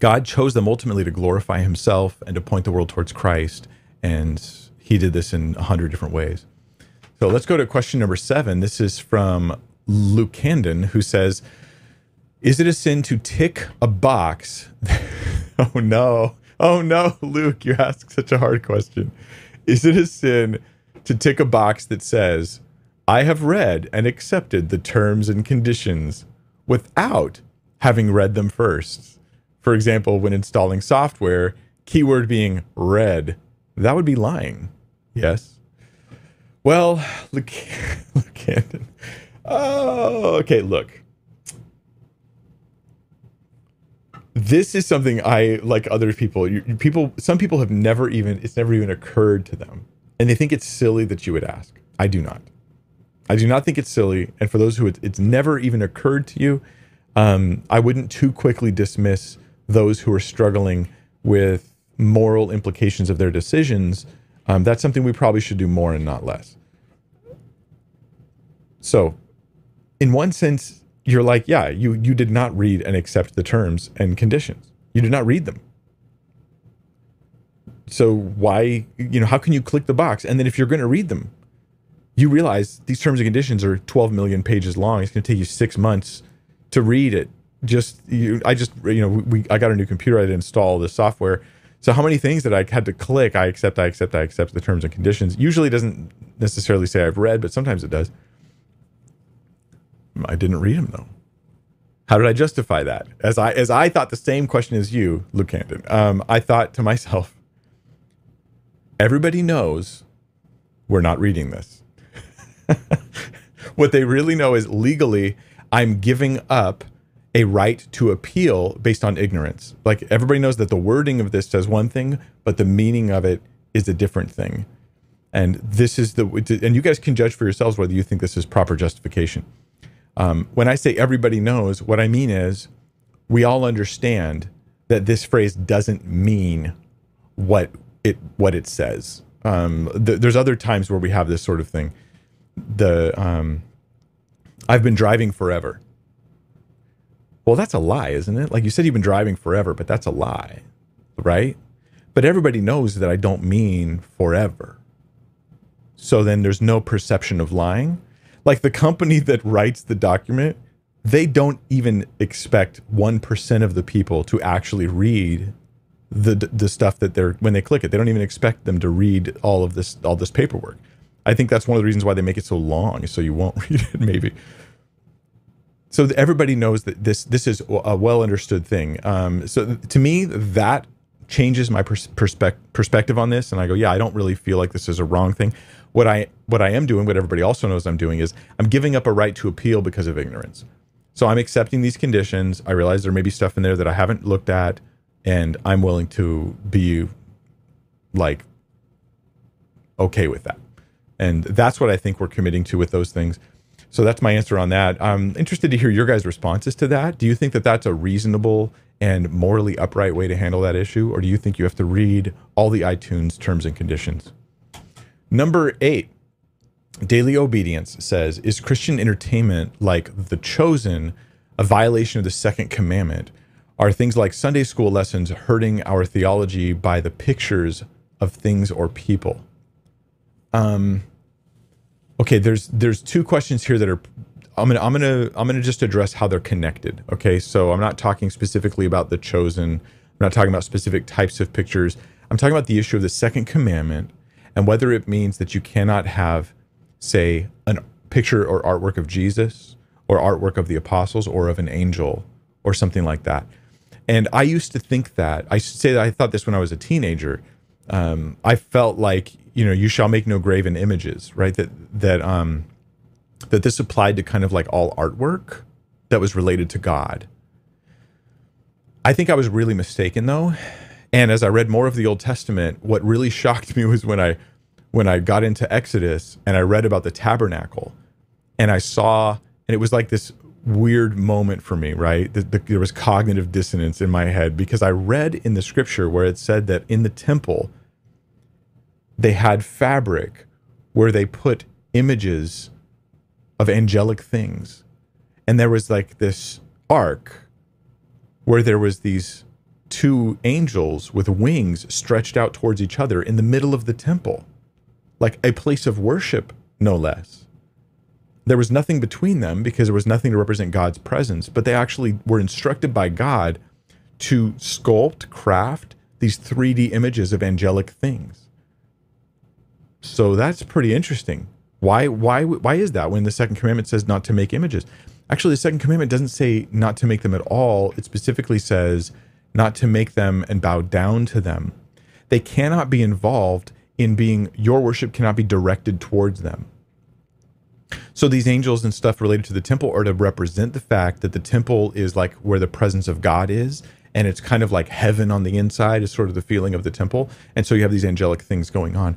God chose them ultimately to glorify Himself and to point the world towards Christ. And He did this in a hundred different ways. So let's go to question number seven. This is from Luke Candon, who says, "Is it a sin to tick a box?" Oh no. Oh no, Luke, you ask such a hard question. Is it a sin to tick a box that says, I have read and accepted the terms and conditions without having read them first? For example, when installing software, keyword being read, that would be lying. Yes. Well, look, look, Oh, okay, look. This is something I like other people. You, people, some people have never even it's never even occurred to them, and they think it's silly that you would ask. I do not. I do not think it's silly, and for those who it, it's never even occurred to you, um, I wouldn't too quickly dismiss those who are struggling with moral implications of their decisions. Um, that's something we probably should do more and not less. So, in one sense, you're like, yeah, you you did not read and accept the terms and conditions. You did not read them. So why, you know, how can you click the box? And then if you're going to read them, you realize these terms and conditions are 12 million pages long. It's going to take you six months to read it. Just you, I just you know we I got a new computer. I had to install the software. So how many things that I had to click? I accept. I accept. I accept the terms and conditions. Usually doesn't necessarily say I've read, but sometimes it does. I didn't read them though. How did I justify that? As I as I thought the same question as you, Luke Hampton. Um, I thought to myself, everybody knows we're not reading this. what they really know is legally, I'm giving up a right to appeal based on ignorance. Like everybody knows that the wording of this says one thing, but the meaning of it is a different thing. And this is the, and you guys can judge for yourselves whether you think this is proper justification. Um, when I say everybody knows, what I mean is we all understand that this phrase doesn't mean what it what it says. Um, th- there's other times where we have this sort of thing. The um, I've been driving forever. Well, that's a lie, isn't it? Like you said, you've been driving forever, but that's a lie, right? But everybody knows that I don't mean forever. So then there's no perception of lying. Like the company that writes the document, they don't even expect 1% of the people to actually read the the stuff that they're when they click it. They don't even expect them to read all of this all this paperwork. I think that's one of the reasons why they make it so long, so you won't read it maybe. So everybody knows that this this is a well understood thing. Um, so to me, that changes my pers- perspective perspective on this, and I go, yeah, I don't really feel like this is a wrong thing. What I what I am doing, what everybody also knows I'm doing, is I'm giving up a right to appeal because of ignorance. So I'm accepting these conditions. I realize there may be stuff in there that I haven't looked at and I'm willing to be like okay with that. And that's what I think we're committing to with those things. So that's my answer on that. I'm interested to hear your guys' responses to that. Do you think that that's a reasonable and morally upright way to handle that issue? Or do you think you have to read all the iTunes terms and conditions? Number eight, Daily Obedience says Is Christian entertainment like The Chosen a violation of the second commandment? Are things like Sunday school lessons hurting our theology by the pictures of things or people? Um, okay, there's there's two questions here that are I'm gonna I'm gonna I'm gonna just address how they're connected. Okay, so I'm not talking specifically about the chosen. I'm not talking about specific types of pictures. I'm talking about the issue of the second commandment and whether it means that you cannot have, say, a picture or artwork of Jesus or artwork of the apostles or of an angel or something like that. And I used to think that I should say that I thought this when I was a teenager. Um, I felt like you know you shall make no graven images, right? That that um, that this applied to kind of like all artwork that was related to God. I think I was really mistaken though. And as I read more of the Old Testament, what really shocked me was when I when I got into Exodus and I read about the tabernacle and I saw and it was like this weird moment for me, right? The, the, there was cognitive dissonance in my head because I read in the scripture where it said that in the temple, they had fabric where they put images of angelic things. And there was like this ark where there was these two angels with wings stretched out towards each other in the middle of the temple, like a place of worship, no less there was nothing between them because there was nothing to represent God's presence, but they actually were instructed by God to sculpt, craft these 3D images of angelic things. So that's pretty interesting. Why why why is that when the second commandment says not to make images? Actually, the second commandment doesn't say not to make them at all. It specifically says not to make them and bow down to them. They cannot be involved in being your worship cannot be directed towards them. So these angels and stuff related to the temple are to represent the fact that the temple is like where the presence of God is. And it's kind of like heaven on the inside, is sort of the feeling of the temple. And so you have these angelic things going on.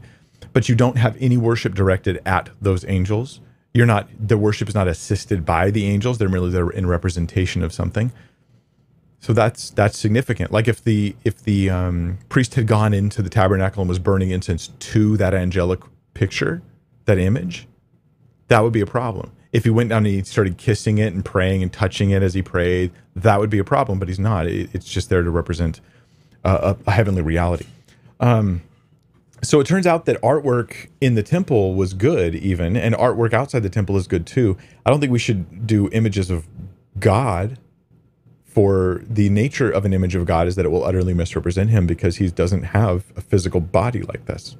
But you don't have any worship directed at those angels. You're not, the worship is not assisted by the angels. They're merely there in representation of something. So that's that's significant. Like if the if the um, priest had gone into the tabernacle and was burning incense to that angelic picture, that image, that would be a problem. If he went down and he started kissing it and praying and touching it as he prayed, that would be a problem. But he's not. it's just there to represent a, a heavenly reality. Um, so it turns out that artwork in the temple was good, even, and artwork outside the temple is good too. I don't think we should do images of God for the nature of an image of God is that it will utterly misrepresent him because he doesn't have a physical body like this.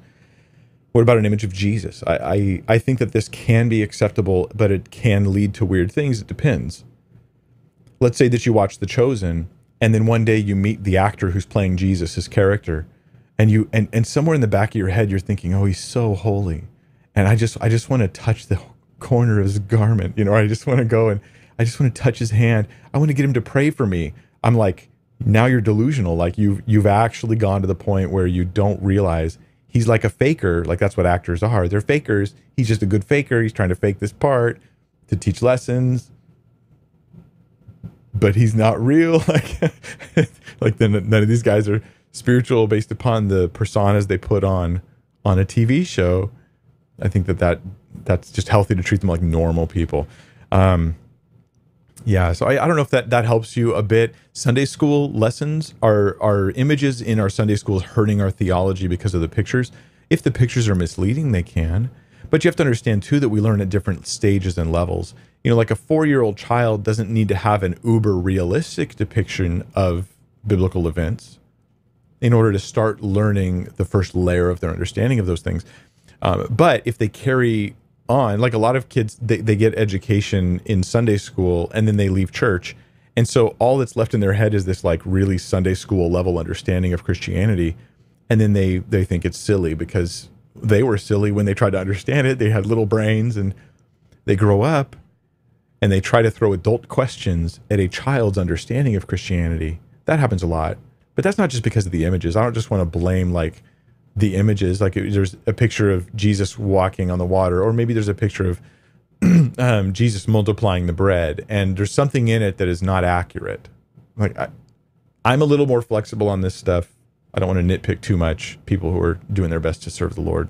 What about an image of Jesus? I, I, I think that this can be acceptable, but it can lead to weird things. It depends. let's say that you watch The Chosen, and then one day you meet the actor who's playing Jesus, his character, and you and and somewhere in the back of your head you're thinking, oh, he's so holy, and I just I just want to touch the corner of his garment, you know, I just want to go and I just want to touch his hand. I want to get him to pray for me. I'm like, now you're delusional. Like you've you've actually gone to the point where you don't realize he's like a faker. Like that's what actors are. They're fakers. He's just a good faker. He's trying to fake this part to teach lessons but he's not real. Like, like then none of these guys are spiritual based upon the personas they put on on a TV show. I think that that that's just healthy to treat them like normal people. Um, yeah, so I, I don't know if that that helps you a bit. Sunday school lessons are are images in our Sunday schools hurting our theology because of the pictures. If the pictures are misleading, they can. But you have to understand too that we learn at different stages and levels you know, like a four year old child doesn't need to have an uber realistic depiction of biblical events in order to start learning the first layer of their understanding of those things. Um, but if they carry on, like a lot of kids, they, they get education in Sunday school and then they leave church. And so all that's left in their head is this like really Sunday school level understanding of Christianity. And then they, they think it's silly because they were silly when they tried to understand it. They had little brains and they grow up and they try to throw adult questions at a child's understanding of Christianity. That happens a lot. But that's not just because of the images. I don't just want to blame like the images. Like there's a picture of Jesus walking on the water, or maybe there's a picture of um, Jesus multiplying the bread, and there's something in it that is not accurate. Like I, I'm a little more flexible on this stuff. I don't want to nitpick too much people who are doing their best to serve the Lord.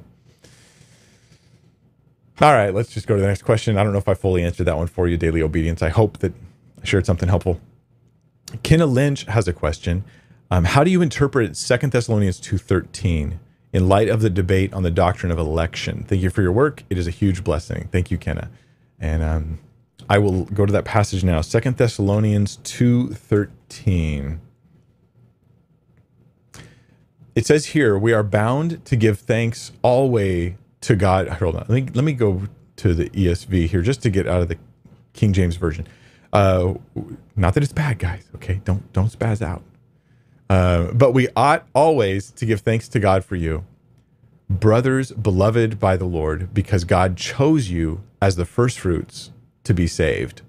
All right, let's just go to the next question. I don't know if I fully answered that one for you, daily obedience. I hope that I shared something helpful. Kenna Lynch has a question. Um, how do you interpret Second Thessalonians 2.13 in light of the debate on the doctrine of election? Thank you for your work. It is a huge blessing. Thank you, Kenna. And um, I will go to that passage now. Second Thessalonians 2.13. It says here, we are bound to give thanks always to God. Hold on. Let me let me go to the ESV here just to get out of the King James version. Uh, not that it's bad, guys. Okay, don't don't spaz out. Uh, but we ought always to give thanks to God for you, brothers beloved by the Lord, because God chose you as the firstfruits to be saved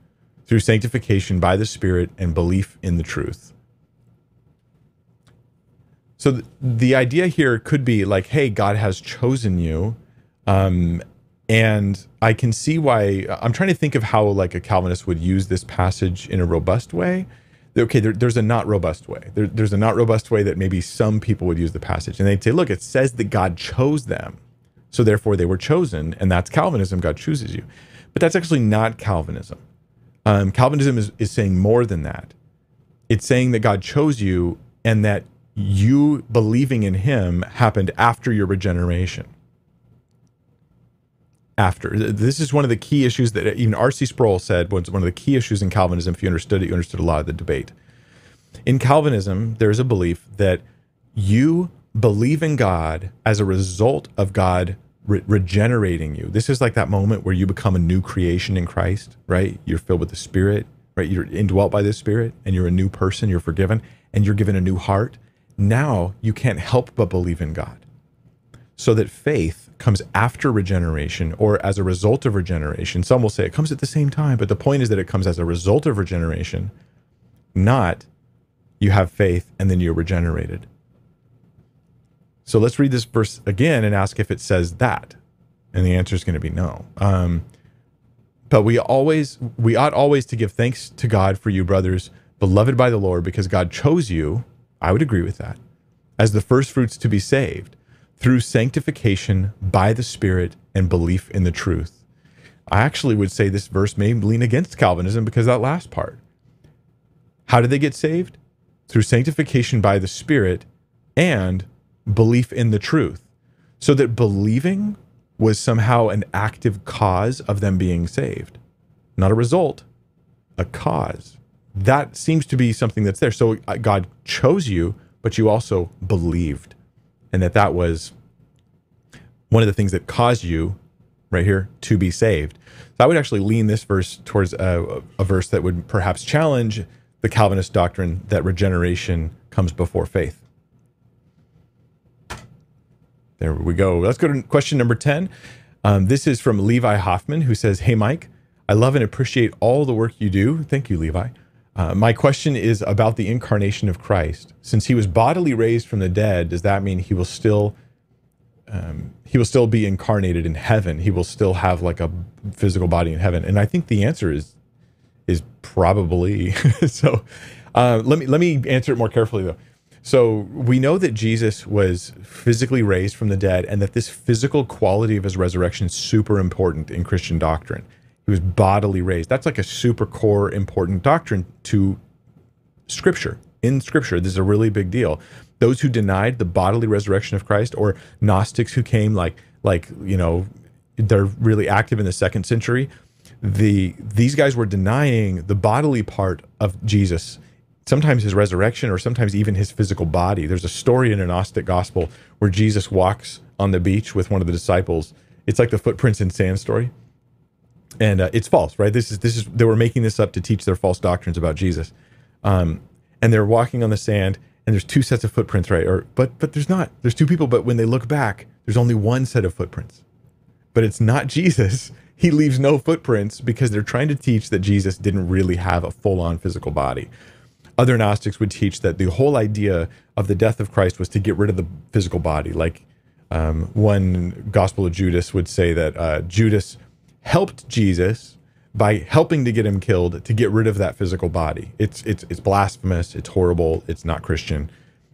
through sanctification by the Spirit and belief in the truth. So th- the idea here could be like, hey, God has chosen you um, and I can see why I'm trying to think of how like a Calvinist would use this passage in a robust way. Okay, there, there's a not robust way. There, there's a not robust way that maybe some people would use the passage, and they'd say, "Look, it says that God chose them, so therefore they were chosen, and that's Calvinism. God chooses you." But that's actually not Calvinism. Um, Calvinism is, is saying more than that. It's saying that God chose you, and that you believing in Him happened after your regeneration after. This is one of the key issues that uh, even R.C. Sproul said was one of the key issues in Calvinism. If you understood it, you understood a lot of the debate. In Calvinism, there's a belief that you believe in God as a result of God re- regenerating you. This is like that moment where you become a new creation in Christ, right? You're filled with the Spirit, right? You're indwelt by the Spirit and you're a new person, you're forgiven, and you're given a new heart. Now you can't help but believe in God. So that faith comes after regeneration or as a result of regeneration. Some will say it comes at the same time, but the point is that it comes as a result of regeneration, not you have faith and then you're regenerated. So let's read this verse again and ask if it says that. And the answer is going to be no. Um, but we always, we ought always to give thanks to God for you, brothers, beloved by the Lord, because God chose you. I would agree with that as the first fruits to be saved through sanctification by the Spirit and belief in the truth. I actually would say this verse may lean against Calvinism because that last part. How did they get saved? Through sanctification by the Spirit and belief in the truth. So that believing was somehow an active cause of them being saved, not a result, a cause. That seems to be something that's there. So uh, God chose you, but you also believed and that that was one of the things that caused you right here, to be saved. So I would actually lean this verse towards a, a verse that would perhaps challenge the Calvinist doctrine that regeneration comes before faith. There we go. Let's go to question number 10. Um, this is from Levi Hoffman, who says, Hey, Mike, I love and appreciate all the work you do. Thank you, Levi. Uh, my question is about the incarnation of Christ. Since he was bodily raised from the dead, does that mean he will still um, he will still be incarnated in heaven? He will still have like a physical body in heaven? And I think the answer is is probably so. Uh, let me let me answer it more carefully though. So we know that Jesus was physically raised from the dead, and that this physical quality of his resurrection is super important in Christian doctrine. Was bodily raised. That's like a super core important doctrine to Scripture. In Scripture, this is a really big deal. Those who denied the bodily resurrection of Christ, or Gnostics who came like like you know they're really active in the second century. The these guys were denying the bodily part of Jesus sometimes his resurrection or sometimes even his physical body. There's a story in a Gnostic gospel where Jesus walks on the beach with one of the disciples. It's like the footprints in sand story. And uh, it's false, right? This is this is they were making this up to teach their false doctrines about Jesus. Um, and they're walking on the sand and there's two sets of footprints, right? Or but but there's not. There's two people, but when they look back, there's only one set of footprints. But it's not Jesus. He leaves no footprints because they're trying to teach that Jesus didn't really have a full-on physical body other Gnostics would teach that the whole idea of the death of Christ was to get rid of the physical body. Like um, one Gospel of Judas would say that uh, Judas helped Jesus by helping to get him killed to get rid of that physical body. It's it's it's blasphemous. It's horrible. It's not Christian,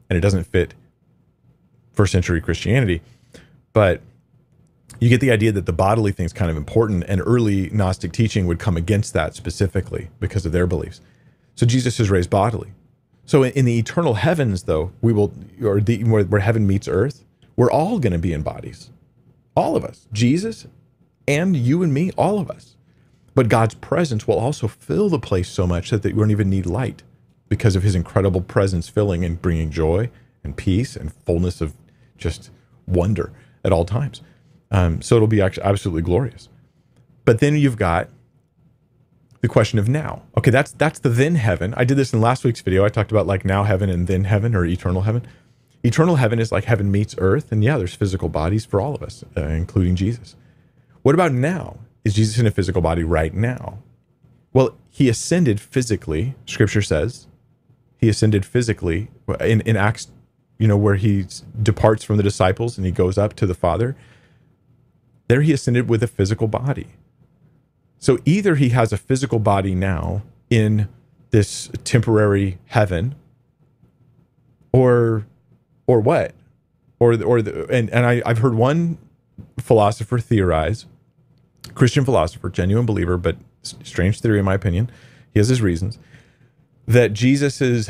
and it doesn't fit first century Christianity. But you get the idea that the bodily thing is kind of important, and early Gnostic teaching would come against that specifically because of their beliefs. So Jesus is raised bodily. So in, the eternal heavens, though, we will, or the, where, where heaven meets earth, we're all going to be in bodies. All of us. Jesus and you and me, all of us. But God's presence will also fill the place so much that they won't even need light because of his incredible presence filling and bringing joy and peace and fullness of just wonder at all times. Um, so it'll be absolutely glorious. But then you've got the question of now. Okay, that's that's the then heaven. I did this in last week's video. I talked about like now heaven and then heaven or eternal heaven. Eternal heaven is like heaven meets earth, and yeah, there's physical bodies for all of us, uh, including Jesus. What about now? Is Jesus in a physical body right now? Well, he ascended physically. Scripture says he ascended physically in in Acts, you know, where he departs from the disciples and he goes up to the Father. There, he ascended with a physical body. So either he has a physical body now in this temporary heaven, or or what, or or the, and and I, I've heard one philosopher theorize, Christian philosopher, genuine believer, but strange theory in my opinion. He has his reasons that Jesus's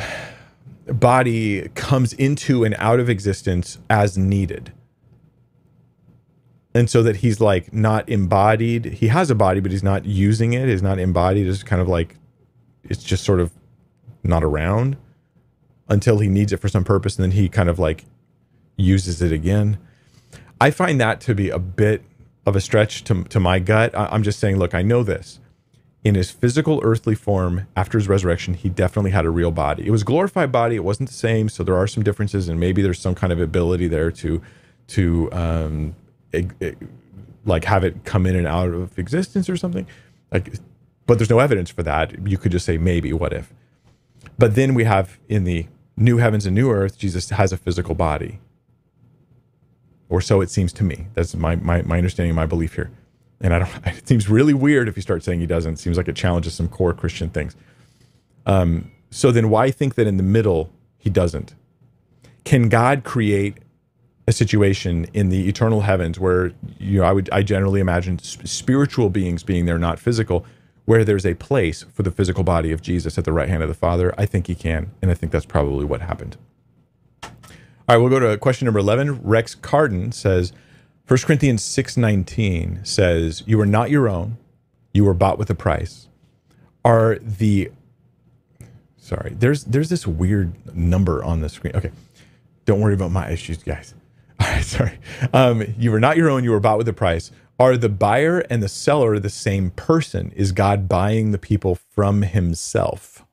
body comes into and out of existence as needed and so that he's like not embodied he has a body but he's not using it he's not embodied it's kind of like it's just sort of not around until he needs it for some purpose and then he kind of like uses it again i find that to be a bit of a stretch to, to my gut I, i'm just saying look i know this. In his physical earthly form after his resurrection he definitely had a real body. It was glorified body. It wasn't the same so there are some differences and maybe there's some kind of ability there to to um, like have it come in and out of existence or something. Like but there's no evidence for that. You could just say maybe what if? But then we have in the new heavens and new earth jesus has a physical body or so it seems to me. That's my my, my understanding my belief here. And i don't it seems really weird if you start saying he doesn't. It seems like it challenges some core christian things. Um so then why think that in the middle he doesn't? Can god create a situation in the eternal heavens where you know I would I generally imagine spiritual beings being there, not physical, where there's a place for the physical body of Jesus at the right hand of the Father. I think he can, and I think that's probably what happened. All right, we'll go to question number eleven. Rex Carden says, 1 Corinthians six nineteen says, "You are not your own; you were bought with a price." Are the sorry? There's there's this weird number on the screen. Okay, don't worry about my issues, guys. All right, sorry. Um, you were not your own. You were bought with a price. Are the buyer and the seller the same person? Is God buying the people from himself?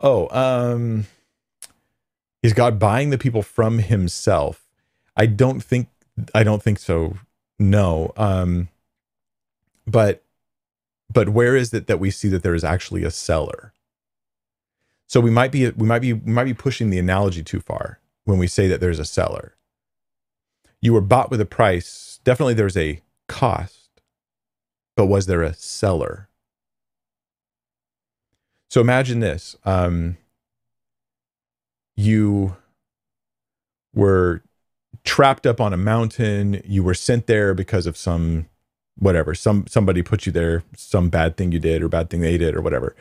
Oh, um, is God buying the people from himself? I don't think I don't think so. No. Um, but but where is it that we see that there is actually a seller? So we might be we might be we might be pushing the analogy too far when we say that there's a seller. You were bought with a price. Definitely there's a cost. But was there a seller? So imagine this. Um, you were trapped up on a mountain. You were sent there because of some whatever. Some somebody put you there, some bad thing you did or bad thing they did or whatever.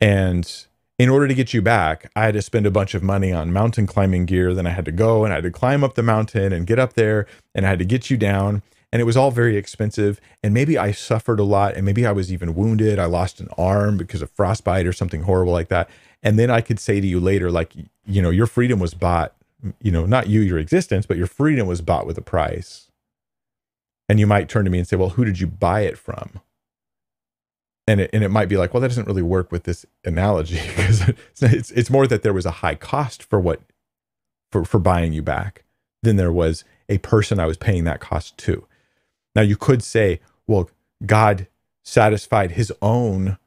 And in order to get you back, I had to spend a bunch of money on mountain climbing gear. Then I had to go and I had to climb up the mountain and get up there and I had to get you down. And it was all very expensive. And maybe I suffered a lot and maybe I was even wounded. I lost an arm because of frostbite or something horrible like that. And then I could say to you later, like, you know, your freedom was bought, you know, not you, your existence, but your freedom was bought with a price. And you might turn to me and say, well, who did you buy it from? And it, and it might be like, well, that doesn't really work with this analogy because it's, it's more that there was a high cost for what, for, for buying you back than there was a person I was paying that cost to. Now you could say, well, God satisfied his own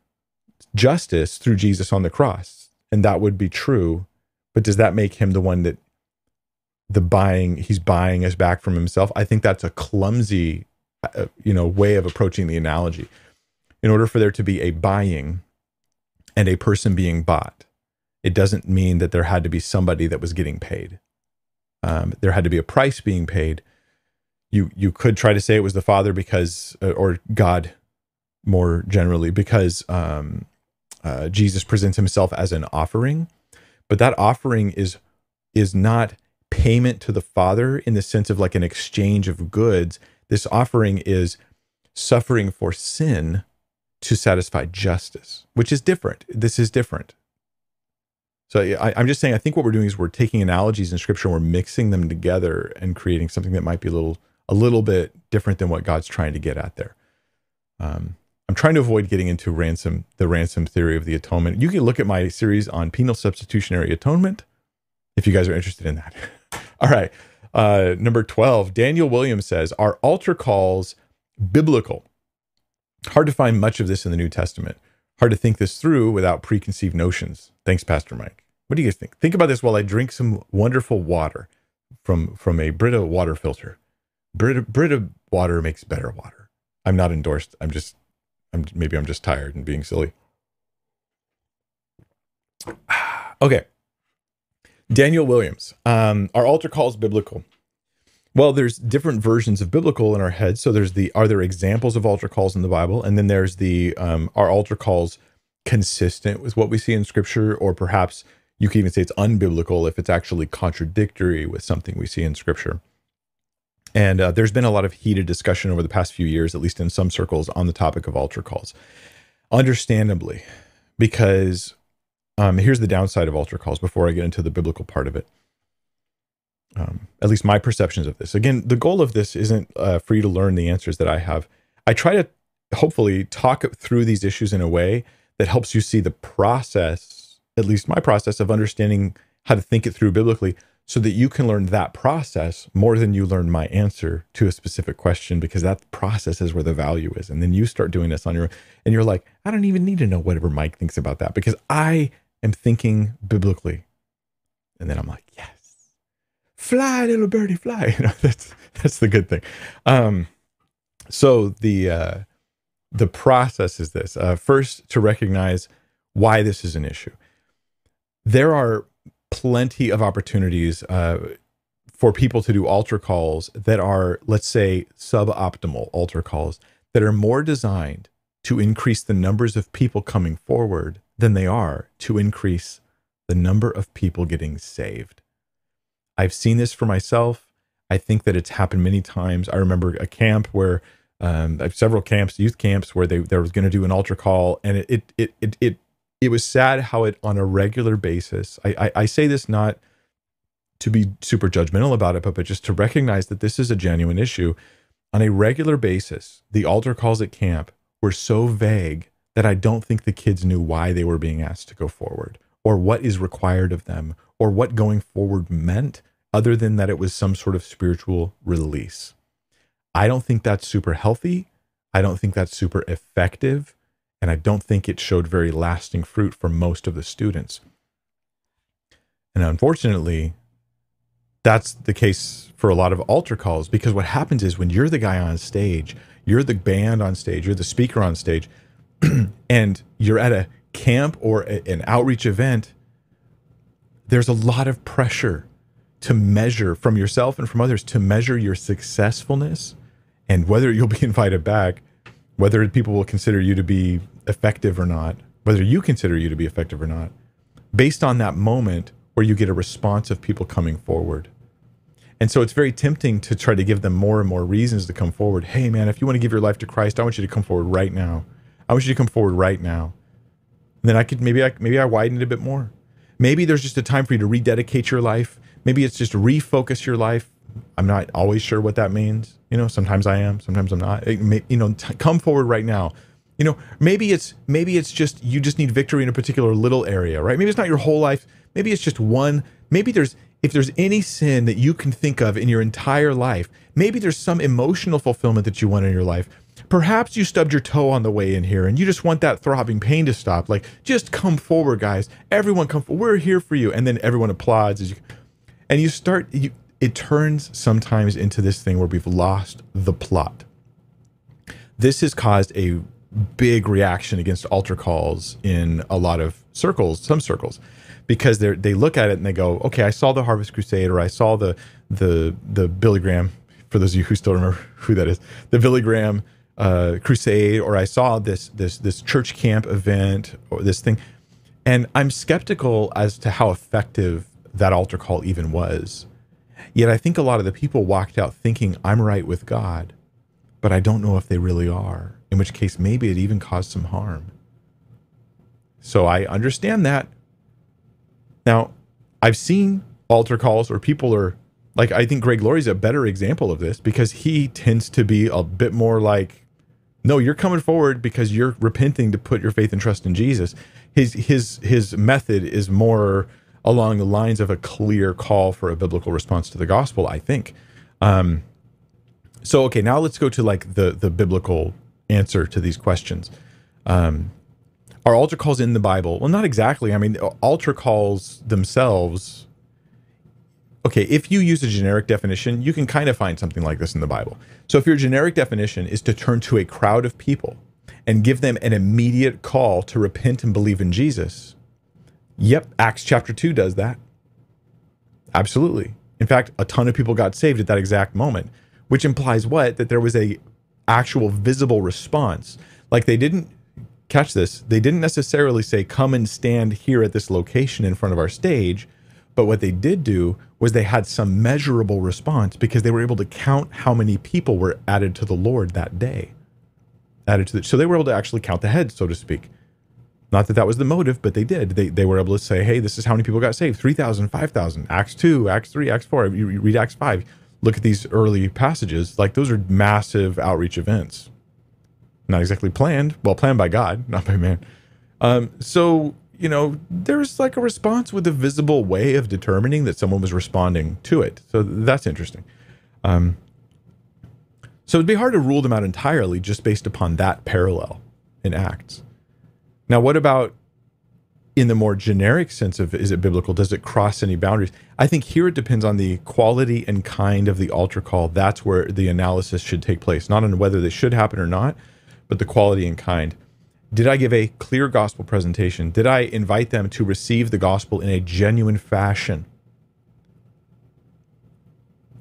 justice through Jesus on the cross. And that would be true. But does that make him the one that the buying, he's buying us back from himself? I think that's a clumsy, uh, you know, way of approaching the analogy. In order for there to be a buying and a person being bought, it doesn't mean that there had to be somebody that was getting paid. Um, there had to be a price being paid. You you could try to say it was the Father because, uh, or God, more generally, because um, uh, Jesus presents himself as an offering, but that offering is is not payment to the Father in the sense of like an exchange of goods. This offering is suffering for sin to satisfy justice, which is different. This is different. So I, am just saying, I think what we're doing is we're taking analogies in Scripture and we're mixing them together and creating something that might be a little a little bit different than what God's trying to get at there. Um, I'm trying to avoid getting into ransom, the ransom theory of the atonement. You can look at my series on penal substitutionary atonement if you guys are interested in that. All right. Uh, number 12, Daniel Williams says, Are altar calls biblical? Hard to find much of this in the New Testament. Hard to think this through without preconceived notions. Thanks, Pastor Mike. What do you guys think? Think about this while I drink some wonderful water from, from a Brita water filter. Brita, Brita water makes better water. I'm not endorsed. I'm just I'm maybe I'm just tired and being silly. okay. Daniel Williams. Um, are altar calls biblical? Well, there's different versions of biblical in our heads. So there's the are there examples of altar calls in the Bible, and then there's the um, are altar calls consistent with what we see in Scripture, or perhaps you can even say it's unbiblical if it's actually contradictory with something we see in Scripture. And uh, there's been a lot of heated discussion over the past few years, at least in some circles, on the topic of altar calls. Understandably, because um, here's the downside of altar calls before I get into the biblical part of it. Um, at least my perceptions of this. Again, the goal of this isn't uh, for you to learn the answers that I have. I try to hopefully talk through these issues in a way that helps you see the process, at least my process of understanding how to think it through biblically so that you can learn that process more than you learn my answer to a specific question because that process is where the value is. And then you start doing this on your own and you're like i don't even need to know whatever mike thinks about that because i am thinking biblically. And then i'm like yes. Fly little birdie fly. You know that's that's the good thing. Um so the uh the process is this uh first to recognize why this is an issue. There are plenty of opportunities uh, for people to do altar calls that are, let's say, suboptimal altar calls that are more designed to increase the numbers of people coming forward than they are to increase the number of people getting saved. I've seen this for myself. I think that it's happened many times. I remember a camp where um, several camps, youth camps, where they, they was going to do an altar call, and it it it it, it it was sad how it on a regular basis I, I, I say this not to be super judgmental about it but, but just to recognize that this is a genuine issue on a regular basis, the altar calls at camp were so vague that I don't think the kids knew why they were being asked to go forward or what is required of them or what going forward meant other than that it was some sort of spiritual release. I don't think that's super healthy. I don't think that's super effective. And I don't think it showed very lasting fruit for most of the students. And unfortunately, that's the case for a lot of altar calls because what happens is when you're the guy on stage, you're the band on stage, you're the speaker on stage, and you're at a camp or a, an outreach event, there's a lot of pressure to measure from yourself and from others to measure your successfulness and whether you'll be invited back, whether people will consider you to be effective or not, whether you consider you to be effective or not, based on that moment where you get a response of people coming forward. And so it's very tempting to try to give them more and more reasons to come forward. Hey, man, if you want to give your life to Christ, I want you to come forward right now. I want you to come forward right now. And then I could maybe I maybe I widen it a bit more. Maybe there's just a time for you to rededicate your life. Maybe it's just refocus your life. I'm not always sure what that means. You know, sometimes I am, sometimes I'm not. May, you know, t- come forward right now. You know, maybe it's maybe it's just you just need victory in a particular little area, right? Maybe it's not your whole life. Maybe it's just one. Maybe there's if there's any sin that you can think of in your entire life, maybe there's some emotional fulfillment that you want in your life. Perhaps you stubbed your toe on the way in here and you just want that throbbing pain to stop. Like, just come forward, guys. Everyone come forward. We're here for you. And then everyone applauds as you and you start you it turns sometimes into this thing where we've lost the plot. This has caused a big reaction against altar calls in a lot of circles, some circles because they they look at it and they go, okay, I saw the Harvest Crusade or I saw the the the Billy Graham. For those of you who still remember who that is, the Billy Graham uh, crusade, or I saw this this this church camp event or this thing, and I'm skeptical as to how effective that altar call even was. Yet I think a lot of the people walked out thinking I'm right with God, but I don't know if they really are. In which case, maybe it even caused some harm. So I understand that now, I've seen altar calls where people are like, I think Greg Laurie's a better example of this because he tends to be a bit more like, no, you're coming forward because you're repenting to put your faith and trust in Jesus. His his his method is more along the lines of a clear call for a biblical response to the gospel. I think. Um, so okay, now let's go to like the the biblical answer to these questions. Um, are altar calls in the Bible? Well, not exactly. I mean, altar calls themselves. Okay, if you use a generic definition, you can kind of find something like this in the Bible. So, if your generic definition is to turn to a crowd of people and give them an immediate call to repent and believe in Jesus, yep, Acts chapter 2 does that. Absolutely. In fact, a ton of people got saved at that exact moment, which implies what? That there was a actual visible response. Like they didn't catch this, they didn't necessarily say, come and stand here at this location in front of our stage. But what they did do was they had some measurable response because they were able to count how many people were added to the Lord that day. Added to the, so they were able to actually count the heads, so to speak. Not that that was the motive, but they did. They, they were able to say, hey, this is how many people got saved 3,000, 5,000, Acts 2, Acts 3, Acts 4. You read Acts 5, look at these early passages. Like those are massive outreach events not exactly planned. Well, planned by God, not by man. Um, so you know, there's like a response with a visible way of determining that someone was responding to it. So that's interesting. Um, so it'd be hard to rule them out entirely just based upon that parallel in Acts. Now, what about in the more generic sense of is it biblical? Does it cross any boundaries? I think here it depends on the quality and kind of the altar call. That's where the analysis should take place, not on whether they should happen or not, but the quality and kind. Did I give a clear gospel presentation? Did I invite them to receive the gospel in a genuine fashion?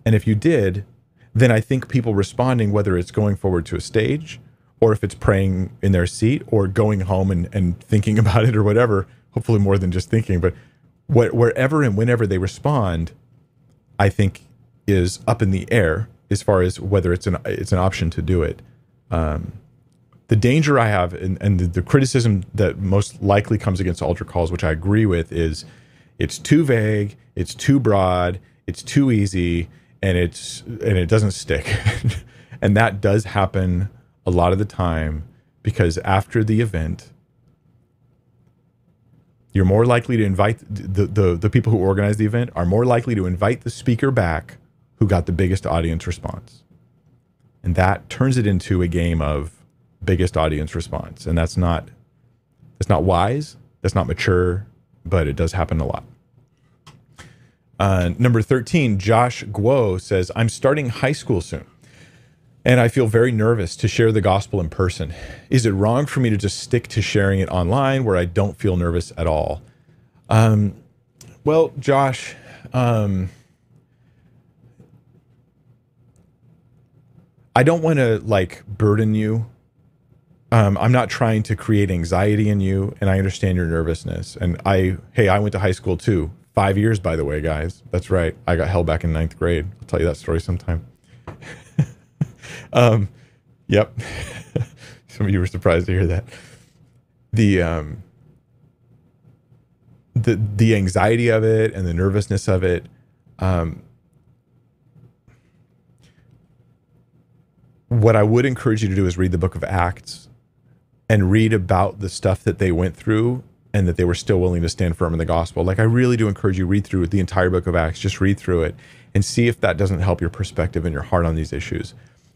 And if you did, then I think people responding, whether it's going forward to a stage or if it's praying in their seat or going home and, and thinking about it or whatever, hopefully more than just thinking, but what, wherever and whenever they respond, I think is up in the air as far as whether it's an it's an option to do it. Um, the danger I have and, and the, the, criticism that most likely comes against altar calls, which I agree with, is it's too vague, it's too broad, it's too easy, and it's and it doesn't stick. And that does happen a lot of the time because after the event, you're more likely to invite the, the, the people who organize the event are more likely to invite the speaker back who got the biggest audience response. And that turns it into a game of biggest audience response. And that's not that's not wise, that's not mature, but it does happen a lot. Uh, number 13, Josh Guo says, I'm starting high school soon and I feel very nervous to share the gospel in person. Is it wrong for me to just stick to sharing it online where I don't feel nervous at all? Um, well, Josh, um, I don't want to like burden you. Um, I'm not trying to create anxiety in you, and I understand your nervousness. And I, hey, I went to high school too. Five years, by the way, guys. That's right. I got held back in ninth grade. I'll tell you that story sometime. um, yep. Some of you were surprised to hear that. The um, the the anxiety of it and the nervousness of it. Um, what I would encourage you to do is read the book of Acts and read about the stuff that they went through and that they were still willing to stand firm in the gospel. Like I really do encourage you read through the entire book of Acts, just read through it and see if that doesn't help your perspective and your heart on these issues.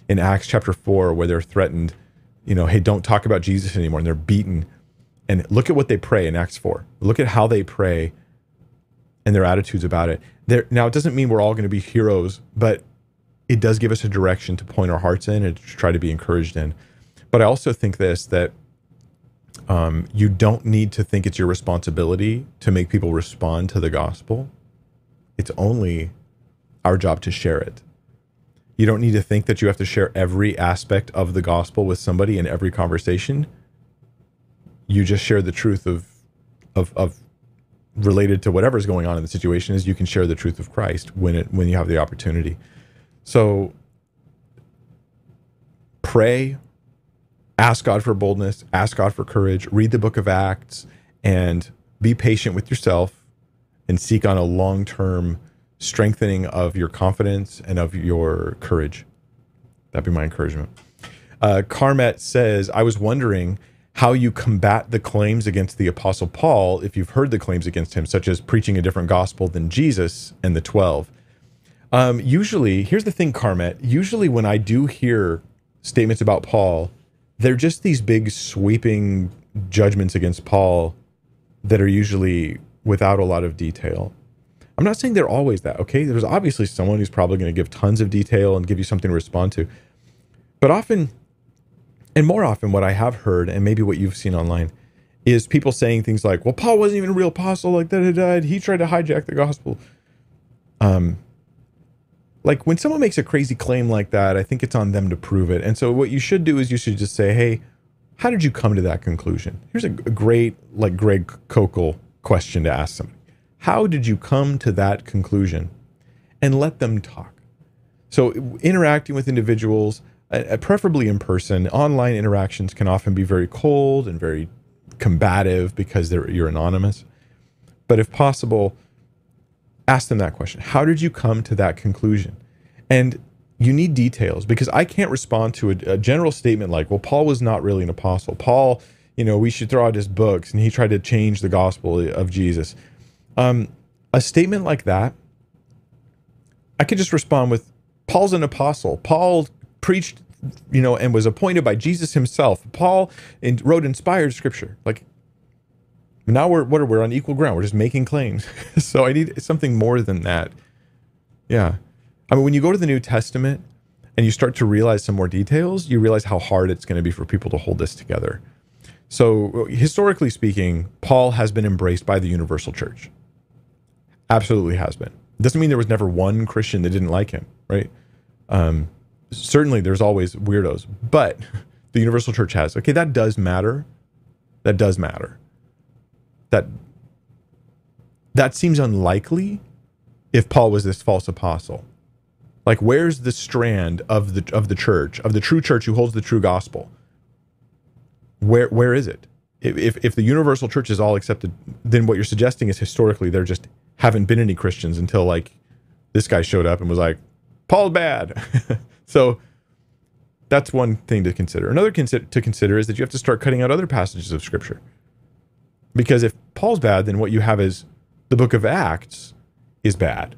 In Acts chapter 4 where they're threatened, you know, hey, don't talk about Jesus anymore and they're beaten. And look at what they pray in Acts 4. Look at how they pray and their attitudes about it. There now it doesn't mean we're all going to be heroes, but it does give us a direction to point our hearts in and to try to be encouraged in. But I also think this that um, you don't need to think it's your responsibility to make people respond to the gospel. It's only our job to share it. You don't need to think that you have to share every aspect of the gospel with somebody in every conversation. You just share the truth of of of related to whatever's going on in the situation is you can share the truth of Christ when it when you have the opportunity. So pray, ask God for boldness, ask God for courage, read the book of Acts, and be patient with yourself and seek on a long term strengthening of your confidence and of your courage. That'd be my encouragement. Uh, Carmet says, I was wondering how you combat the claims against the Apostle Paul if you've heard the claims against him, such as preaching a different gospel than Jesus and the 12. Um, usually, here's the thing, Carmet. Usually, when I do hear statements about Paul, they're just these big sweeping judgments against Paul that are usually without a lot of detail. I'm not saying they're always that, okay? There's obviously someone who's probably going to give tons of detail and give you something to respond to. But often, and more often, what I have heard, and maybe what you've seen online, is people saying things like, well, Paul wasn't even a real apostle, like that. He tried to hijack the gospel. Um, like when someone makes a crazy claim like that, I think it's on them to prove it. And so what you should do is you should just say, "Hey, how did you come to that conclusion?" Here's a, great like Greg Koukl question to ask somebody. How did you come to that conclusion? And let them talk. So interacting with individuals, uh, preferably in person, online interactions can often be very cold and very combative because you're anonymous. But if possible, ask them that question. How did you come to that conclusion? And you need details because I can't respond to a, a, general statement like, well, Paul was not really an apostle. Paul, you know, we should throw out his books and he tried to change the gospel of Jesus. Um, a statement like that, I could just respond with, Paul's an apostle. Paul preached, you know, and was appointed by Jesus himself. Paul in, wrote inspired scripture. Like now we're what are we're on equal ground. We're just making claims. so I need something more than that. Yeah. I mean, when you go to the New Testament and you start to realize some more details, you realize how hard it's going to be for people to hold this together. So, historically speaking, Paul has been embraced by the universal church. Absolutely has been. Doesn't mean there was never one Christian that didn't like him, right? Um, certainly, there's always weirdos, but the universal church has. Okay, that does matter. That does matter that that seems unlikely if Paul was this false apostle. Like where's the strand of the of the church, of the true church who holds the true gospel? Where where is it? If if the universal church is all accepted, then what you're suggesting is historically they're just haven't been any Christians until like this guy showed up and was like, Paul's bad. so That's one thing to consider. Another consider, to consider is that you have to start cutting out other passages of scripture. Because if Paul's bad, then what you have is the book of Acts is bad.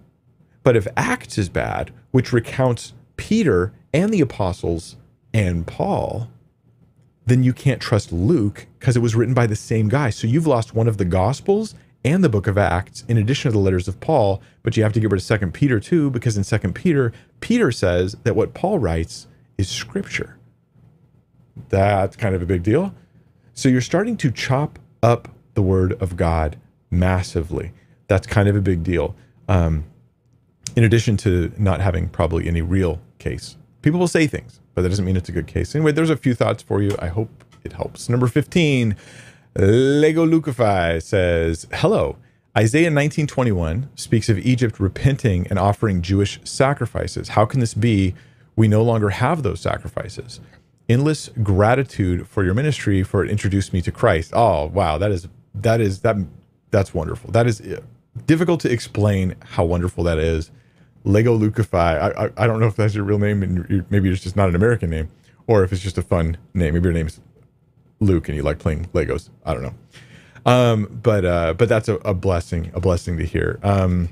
But if Acts is bad, which recounts Peter and the apostles and Paul, then you can't trust Luke because it was written by the same guy. So you've lost one of the Gospels and the book of Acts in addition to the letters of Paul, but you have to get rid of Second Peter too, because in Second Peter, Peter says that what Paul writes is scripture. That's kind of a big deal. So you're starting to chop up the word of God massively. That's kind of a big deal. Um, in addition to not having probably any real case. People will say things, but that doesn't mean it's a good case. Anyway, there's a few thoughts for you. I hope it helps. Number 15, Lego Lucify says, Hello. Isaiah 1921 speaks of Egypt repenting and offering Jewish sacrifices. How can this be? We no longer have those sacrifices. Endless gratitude for your ministry for it introduced me to Christ. Oh, wow, that is that is that that's wonderful. That is uh, difficult to explain how wonderful that is. Lego Lucify. I, I, I don't know if that's your real name and maybe it's just not an American name, or if it's just a fun name. Maybe your name's Luke and you like playing Legos. I don't know. Um, but uh, but that's a, a, blessing, a blessing to hear. Um,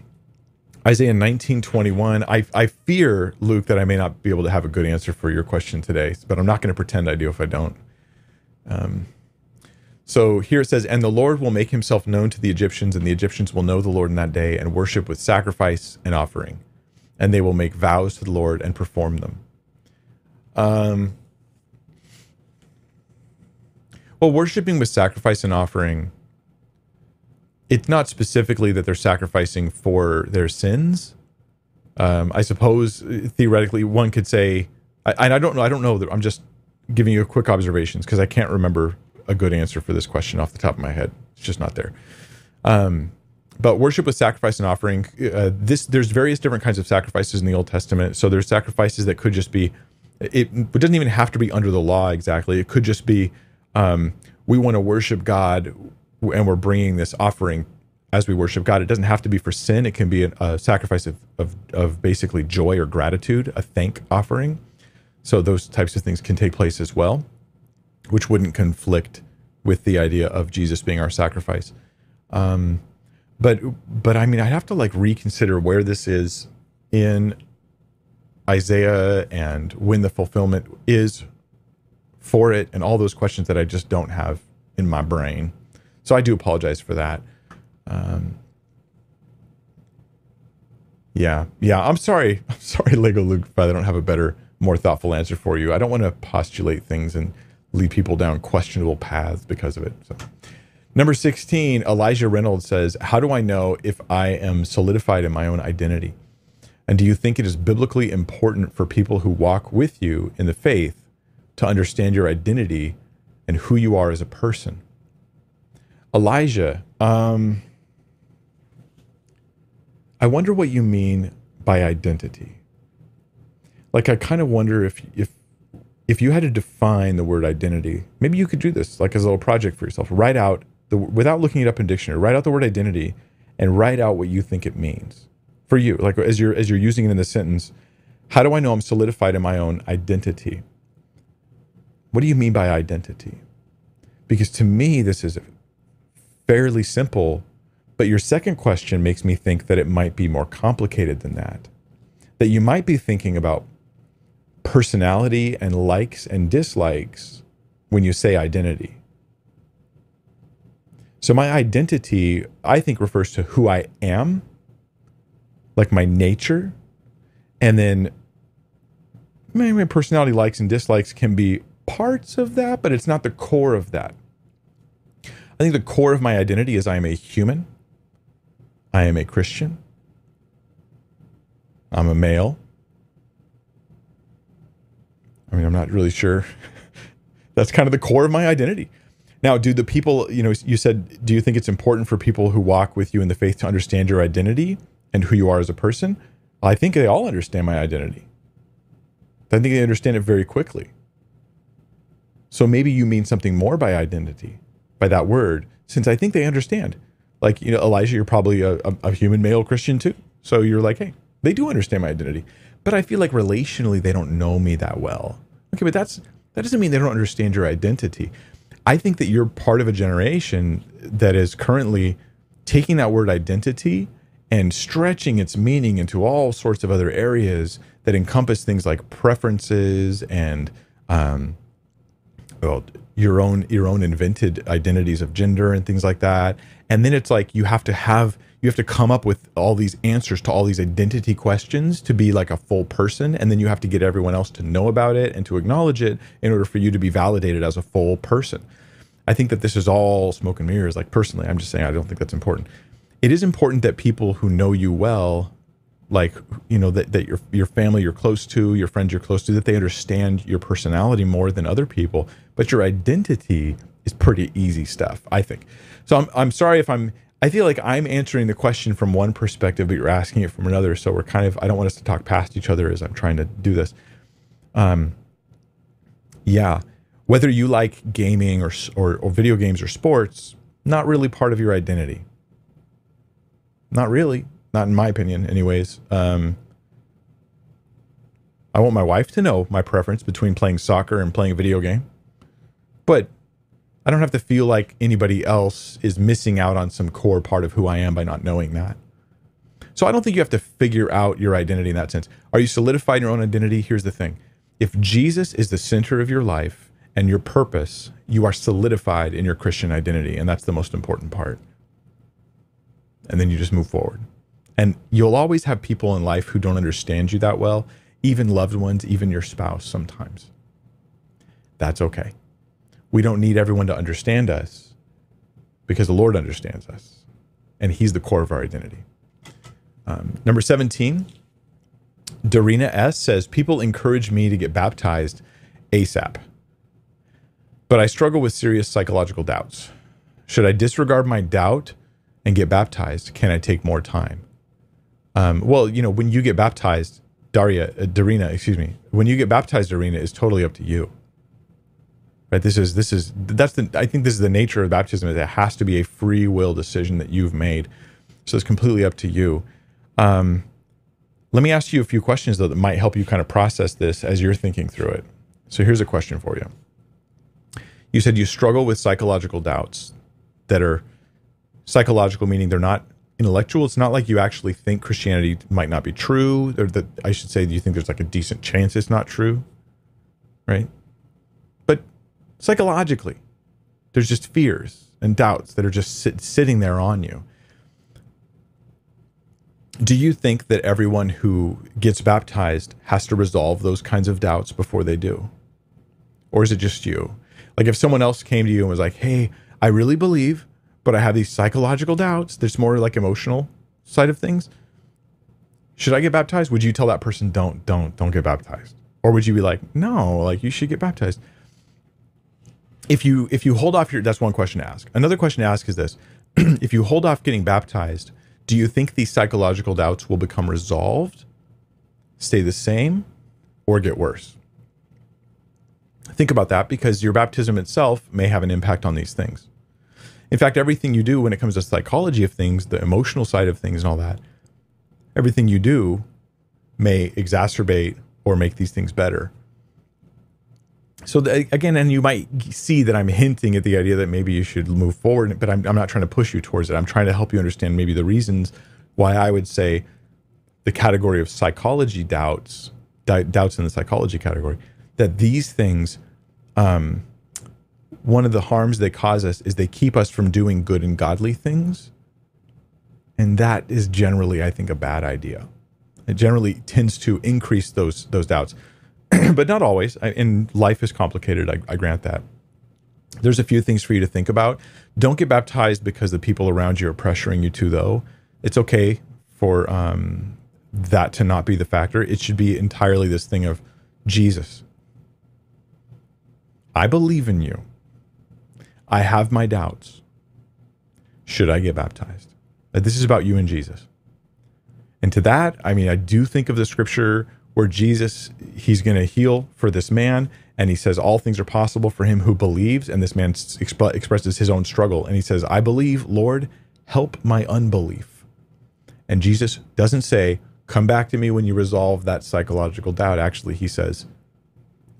Isaiah 1921. I, I fear, Luke, that I may not be able to have a good answer for your question today, but I'm not going to pretend I do if I don't. Um, so here it says, And the Lord will make himself known to the Egyptians, and the Egyptians will know the Lord in that day and worship with sacrifice and offering. And they will make vows to the Lord and perform them. Um, well, worshiping with sacrifice and offering, it's not specifically that they're sacrificing for their sins. Um, I suppose theoretically one could say, I, and I don't know, I don't know. I'm just giving you a quick observations because I can't remember a good answer for this question off the top of my head. It's just not there. Um, but worship with sacrifice and offering, uh, this there's various different kinds of sacrifices in the Old Testament. So there's sacrifices that could just be, it, it doesn't even have to be under the law exactly. It could just be um, we want to worship God and we're bringing this offering as we worship God. It doesn't have to be for sin. It can be a, a sacrifice of, of, of basically joy or gratitude, a thank offering. So those types of things can take place as well, which wouldn't conflict with the idea of Jesus being our sacrifice. Um, but but I mean, I'd have to like reconsider where this is in Isaiah and when the fulfillment is for it and all those questions that I just don't have in my brain. So I do apologize for that. Um, yeah, yeah. I'm sorry. I'm sorry, Lego Luke, if I don't have a better, more thoughtful answer for you. I don't want to postulate things and lead people down questionable paths because of it. So, number 16, Elijah Reynolds says, How do I know if I am solidified in my own identity? And do you think it is biblically important for people who walk with you in the faith to understand your identity and who you are as a person. Elijah, um, I wonder what you mean by identity. Like, I kind of wonder if if if you had to define the word identity, maybe you could do this like as a little project for yourself. Write out the without looking it up in dictionary. Write out the word identity and write out what you think it means for you. Like as you're as you're using it in the sentence, how do I know I'm solidified in my own identity? What do you mean by identity? Because to me, this is fairly simple, but your second question makes me think that it might be more complicated than that. That you might be thinking about personality and likes and dislikes when you say identity. So, my identity, I think, refers to who I am, like my nature. And then my personality likes and dislikes can be parts of that, but it's not the core of that. I think the core of my identity is I am a human. I am a Christian. I'm a male. I mean, I'm not really sure. That's kind of the core of my identity. Now, do the people, you know, you said, do you think it's important for people who walk with you in the faith to understand your identity and who you are as a person? I think they all understand my identity. I think they understand it very quickly. So maybe you mean something more by identity, by that word, since I think they understand. Like, you know, Elijah, you're probably a, a, a human male Christian too. So you're like, hey, they do understand my identity. But I feel like relationally, they don't know me that well. Okay, but that's that doesn't mean they don't understand your identity. I think that you're part of a generation that is currently taking that word identity and stretching its meaning into all sorts of other areas that encompass things like preferences and um, well, your own your own invented identities of gender and things like that. And then it's like you have to have you have to come up with all these answers to all these identity questions to be like a full person and then you have to get everyone else to know about it and to acknowledge it in order for you to be validated as a full person. I think that this is all smoke and mirrors like personally I'm just saying I don't think that's important. It is important that people who know you well like you know that, that your your family you're close to your friends you're close to that they understand your personality more than other people but your identity is pretty easy stuff i think. So i'm, I'm sorry if i'm i feel like i'm answering the question from one perspective but you're asking it from another. So we're kind of i don't want us to talk past each other as i'm trying to do this. Um yeah whether you like gaming or or, or video games or sports not really part of your identity. Not really. Not in my opinion, anyways. Um, I want my wife to know my preference between playing soccer and playing a video game. But I don't have to feel like anybody else is missing out on some core part of who I am by not knowing that. So I don't think you have to figure out your identity in that sense. Are you solidified in your own identity? Here's the thing if Jesus is the center of your life and your purpose, you are solidified in your Christian identity. And that's the most important part. And then you just move forward. And you'll always have people in life who don't understand you that well, even loved ones, even your spouse sometimes. That's okay. We don't need everyone to understand us because the Lord understands us and He's the core of our identity. Um, number 17, Darina S says, People encourage me to get baptized ASAP, but I struggle with serious psychological doubts. Should I disregard my doubt and get baptized? Can I take more time? Um, well, you know, when you get baptized, Daria, uh, Darina, excuse me, when you get baptized, Darina, is totally up to you. Right? This is this is that's the I think this is the nature of baptism. Is it has to be a free will decision that you've made. So it's completely up to you. Um, let me ask you a few questions though that might help you kind of process this as you're thinking through it. So here's a question for you. You said you struggle with psychological doubts that are psychological, meaning they're not intellectual. It's not like you actually think Christianity might not be true, or that I should say you think there's like a decent chance it's not true, right? Psychologically, there's just fears and doubts that are just sit, sitting there on you. Do you think that everyone who gets baptized has to resolve those kinds of doubts before they do? Or is it just you? Like if someone else came to you and was like, hey, I really believe but I have these psychological doubts. There's more like emotional side of things. Should I get baptized? Would you tell that person don't don't don't get baptized? Or would you be like, "No, like you should get baptized?" If you if you hold off your that's one question to ask. Another question to ask is this. if you hold off getting baptized, do you think these psychological doubts will become resolved, stay the same, or get worse? Think about that because your baptism itself may have an impact on these things. In fact, everything you do when it comes to psychology of things, the emotional side of things and all that, everything you do may exacerbate or make these things better. So the, again, and you might see that I'm hinting at the idea that maybe you should move forward, but I'm, I'm not trying to push you towards it. I'm trying to help you understand maybe the reasons why I would say the category of psychology doubts, doubts in the psychology category, that these things um, one of the harms they cause us is they keep us from doing good and godly things. And that is generally, I think, a bad idea. It generally tends to increase those those doubts, but not always. and life is complicated. I, I grant that. There's a few things for you to think about. Don't get baptized because the people around you are pressuring you to, though. It's okay for um, that to not be the factor. It should be entirely this thing of Jesus. I believe in you. I have my doubts. Should I get baptized? This is about you and Jesus. And to that, I mean, I do think of the scripture where Jesus, he's going to heal for this man. And he says, All things are possible for him who believes. And this man exp- expresses his own struggle. And he says, I believe, Lord, help my unbelief. And Jesus doesn't say, Come back to me when you resolve that psychological doubt. Actually, he says,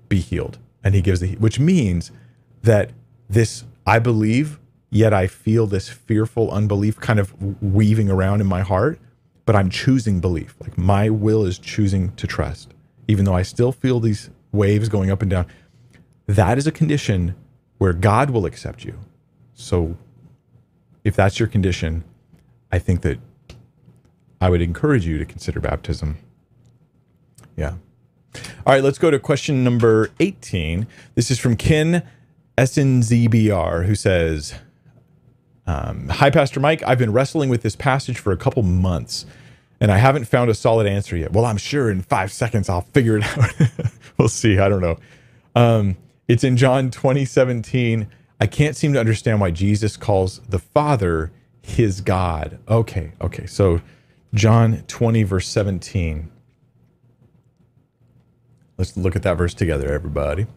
be healed. And he gives the, which means that this, I believe, yet I feel this fearful unbelief kind of weaving around in my heart, but I'm choosing belief. Like my will is choosing to trust, even though I still feel these waves going up and down. That is a condition where God will accept you. So if that's your condition, I think that I would encourage you to consider baptism. Yeah. All right, let's go to question number 18. This is from Ken SNZBR, who says, um, Hi, Pastor Mike. I've been wrestling with this passage for a couple months and I haven't found a solid answer yet. Well, I'm sure in five seconds I'll figure it out. we'll see. I don't know. Um, it's in John 20, 17. I can't seem to understand why Jesus calls the Father his God. Okay, okay. So John 20, verse 17. Let's look at that verse together, everybody.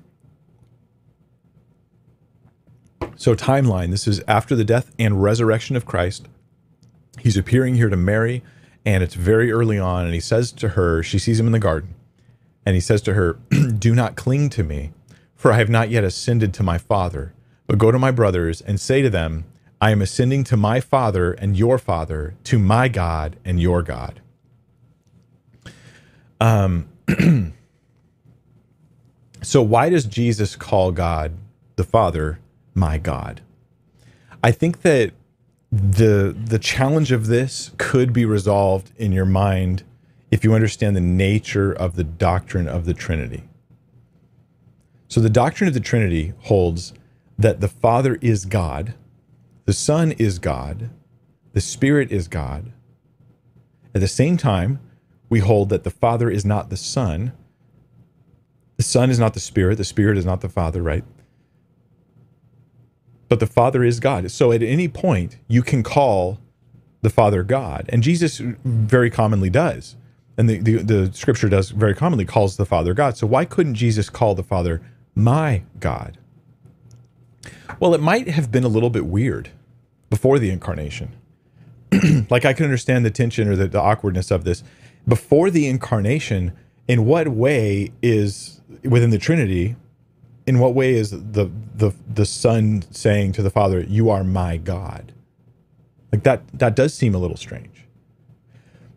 So, timeline this is after the death and resurrection of Christ. He's appearing here to Mary, and it's very early on. And he says to her, she sees him in the garden, and he says to her, Do not cling to me, for I have not yet ascended to my Father, but go to my brothers and say to them, I am ascending to my Father and your Father, to my God and your God. Um, so, why does Jesus call God the Father my God? I think that the the challenge of this could be resolved in your mind if you understand the nature of the doctrine of the Trinity. So, the doctrine of the Trinity holds that the Father is God the Son is God, the Spirit is God. At the same time, we hold that the Father is not the Son, the Son is not the Spirit, the Spirit is not the Father, right? But the Father is God. So at any point, you can call the Father God. And Jesus very commonly does. And the, the, the scripture does very commonly calls the Father God. So why couldn't Jesus call the Father my God? Well, it might have been a little bit weird before the incarnation. like I can understand the tension or the, the awkwardness of this. Before the incarnation, in what way is within the Trinity, in what way is the the the Son saying to the Father, "You are my God"? Like that that does seem a little strange.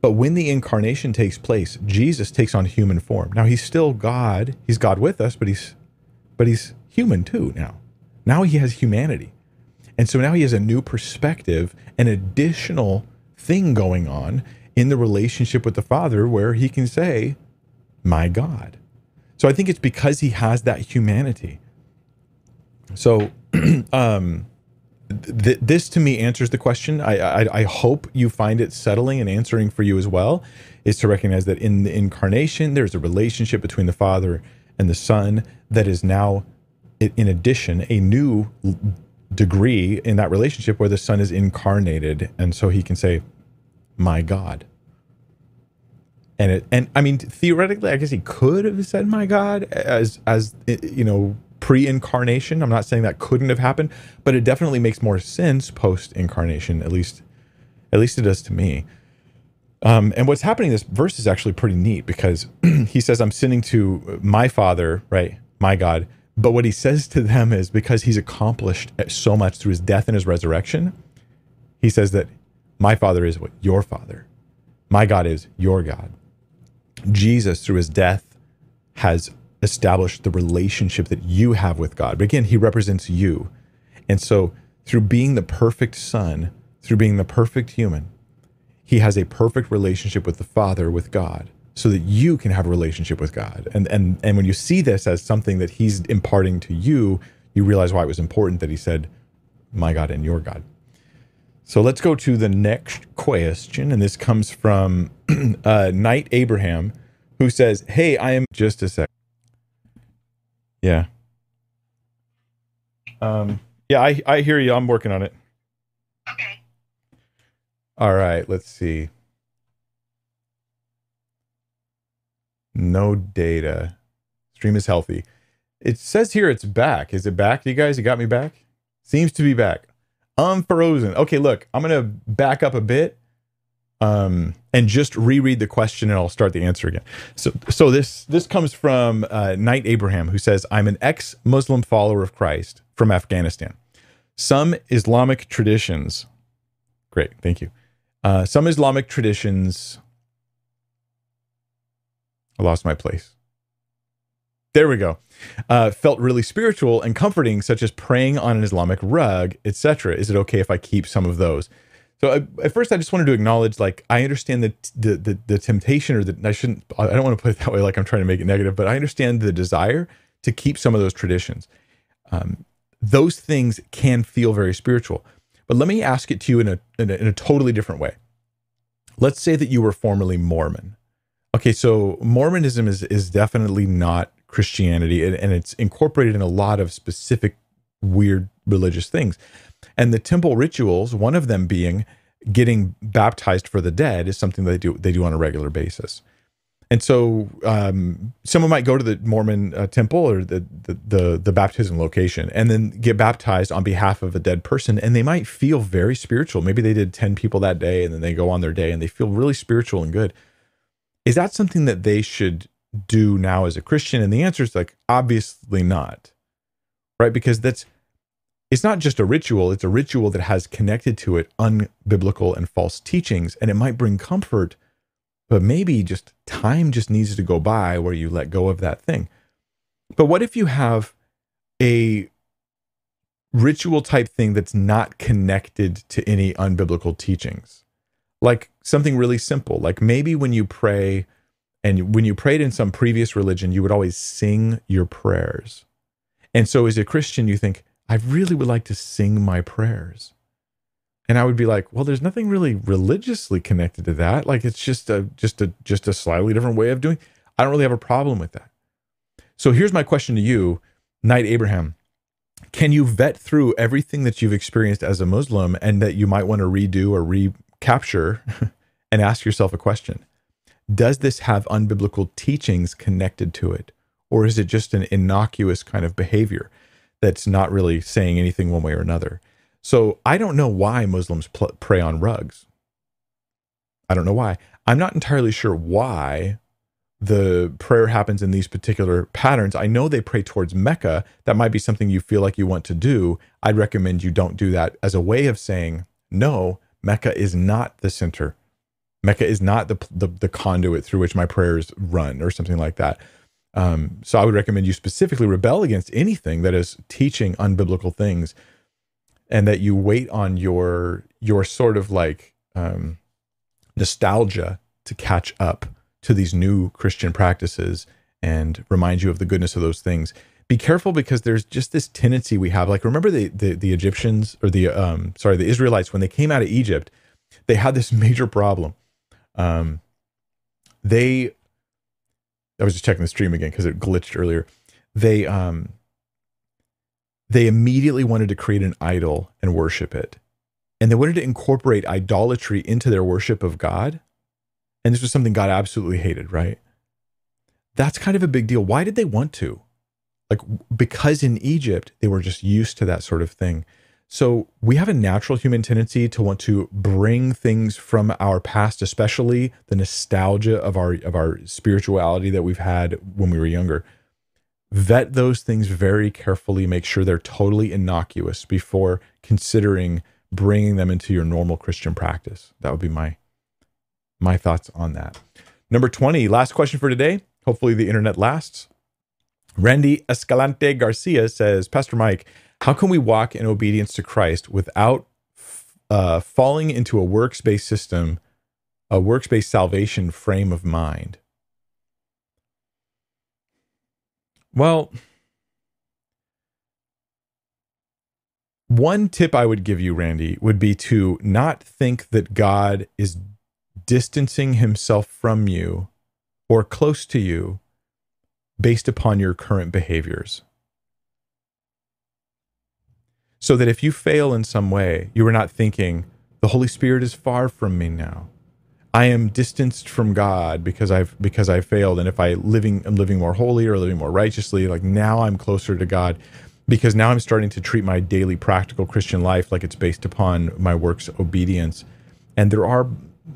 But when the incarnation takes place, Jesus takes on human form. Now he's still God. He's God with us, but he's but he's human too now. Now he has humanity. And so now he has a new perspective, an additional thing going on in the relationship with the Father where he can say, My God. So I think it's because he has that humanity. So, um, th- this to me answers the question. I, I, I hope you find it settling and answering for you as well. Is to recognize that in the incarnation, there's a relationship between the Father and the Son that is now, in addition, a new degree in that relationship where the son is incarnated and so he can say my god and it and i mean theoretically i guess he could have said my god as as you know pre-incarnation i'm not saying that couldn't have happened but it definitely makes more sense post-incarnation at least at least it does to me um, and what's happening this verse is actually pretty neat because he says i'm sending to my father right my god but what he says to them is because he's accomplished so much through his death and his resurrection, he says that my Father is what? Your Father. My God is your God. Jesus, through his death, has established the relationship that you have with God. But again, he represents you. And so, through being the perfect Son, through being the perfect human, he has a perfect relationship with the Father, with God so that you can have a relationship with God. And and and when you see this as something that he's imparting to you, you realize why it was important that he said, "My God and your God." So let's go to the next question, and this comes from uh, Knight Abraham, who says, "Hey, I am just a sec." Yeah. Um. Yeah, I I hear you. I'm working on it. Okay. All right. Let's see. No data. Stream is healthy. It says here it's back. Is it back, you guys? You got me back? Seems to be back. I'm frozen. Okay, look, I'm going to back up a bit. Um, and just reread the question and I'll start the answer again. So, so this this comes from uh, Knight Abraham, who says, "I'm an ex-Muslim follower of Christ from Afghanistan. Some Islamic traditions, great, thank you. Uh, some Islamic traditions. I lost my place. There we go. Uh, felt really spiritual and comforting, such as praying on an Islamic rug, etc. Is it okay if I keep some of those?" So I, at first, I just wanted to acknowledge, like, I understand the, the the the, temptation, or the I shouldn't. I don't want to put it that way, like I'm trying to make it negative, but I understand the desire to keep some of those traditions. Um, those things can feel very spiritual, but let me ask it to you in a, in a in a totally different way. Let's say that you were formerly Mormon. Okay, so Mormonism is is definitely not Christianity, and, and it's incorporated in a lot of specific weird religious things. And the temple rituals, one of them being getting baptized for the dead, is something they do they do on a regular basis. And so, um, someone might go to the Mormon uh, temple or the, the, the the baptism location, and then get baptized on behalf of a dead person, and they might feel very spiritual. Maybe they did ten people that day, and then they go on their day, and they feel really spiritual and good. Is that something that they should do now as a Christian? And the answer is like obviously not, right? Because that's it's not just a ritual, it's a ritual that has connected to it unbiblical and false teachings. And it might bring comfort, but maybe just time just needs to go by where you let go of that thing. But what if you have a ritual type thing that's not connected to any unbiblical teachings? Like something really simple, like maybe when you pray, and when you prayed in some previous religion, you would always sing your prayers. And so as a Christian, you think, I really would like to sing my prayers. And I would be like, well, there's nothing really religiously connected to that. Like it's just a just a just a slightly different way of doing. I don't really have a problem with that. So here's my question to you, Knight Abraham. Can you vet through everything that you've experienced as a Muslim and that you might want to redo or recapture and ask yourself a question? Does this have unbiblical teachings connected to it? Or is it just an innocuous kind of behavior? That's not really saying anything one way or another. So I don't know why Muslims pl- pray on rugs. I don't know why. I'm not entirely sure why the prayer happens in these particular patterns. I know they pray towards Mecca. That might be something you feel like you want to do. I'd recommend you don't do that as a way of saying, no, Mecca is not the center. Mecca is not the, the, the conduit through which my prayers run or something like that. Um, so I would recommend you specifically rebel against anything that is teaching unbiblical things, and that you wait on your your sort of like um, nostalgia to catch up to these new Christian practices and remind you of the goodness of those things. Be careful because there's just this tendency we have. Like remember the the, the Egyptians or the um, sorry the Israelites when they came out of Egypt, they had this major problem. Um, they I was just checking the stream again because it glitched earlier. They um they immediately wanted to create an idol and worship it. And they wanted to incorporate idolatry into their worship of God. And this was something God absolutely hated, right? That's kind of a big deal. Why did they want to? Like because in Egypt they were just used to that sort of thing. So we have a natural human tendency to want to bring things from our past, especially the nostalgia of our of our spirituality that we've had when we were younger. Vet those things very carefully, make sure they're totally innocuous before considering bringing them into your normal Christian practice. That would be my my thoughts on that. Number 20, last question for today. Hopefully the internet lasts. Randy Escalante Garcia says, Pastor Mike, how can we walk in obedience to Christ without uh, falling into a works-based system, a works-based salvation frame of mind? Well, one tip I would give you, Randy, would be to not think that God is distancing himself from you or close to you based upon your current behaviors so that if you fail in some way, you are not thinking, the Holy Spirit is far from me now. I am distanced from God because I've because I failed. And if I living am living more holy or living more righteously, like now I'm closer to God because now I'm starting to treat my daily practical Christian life like it's based upon my works obedience. And there are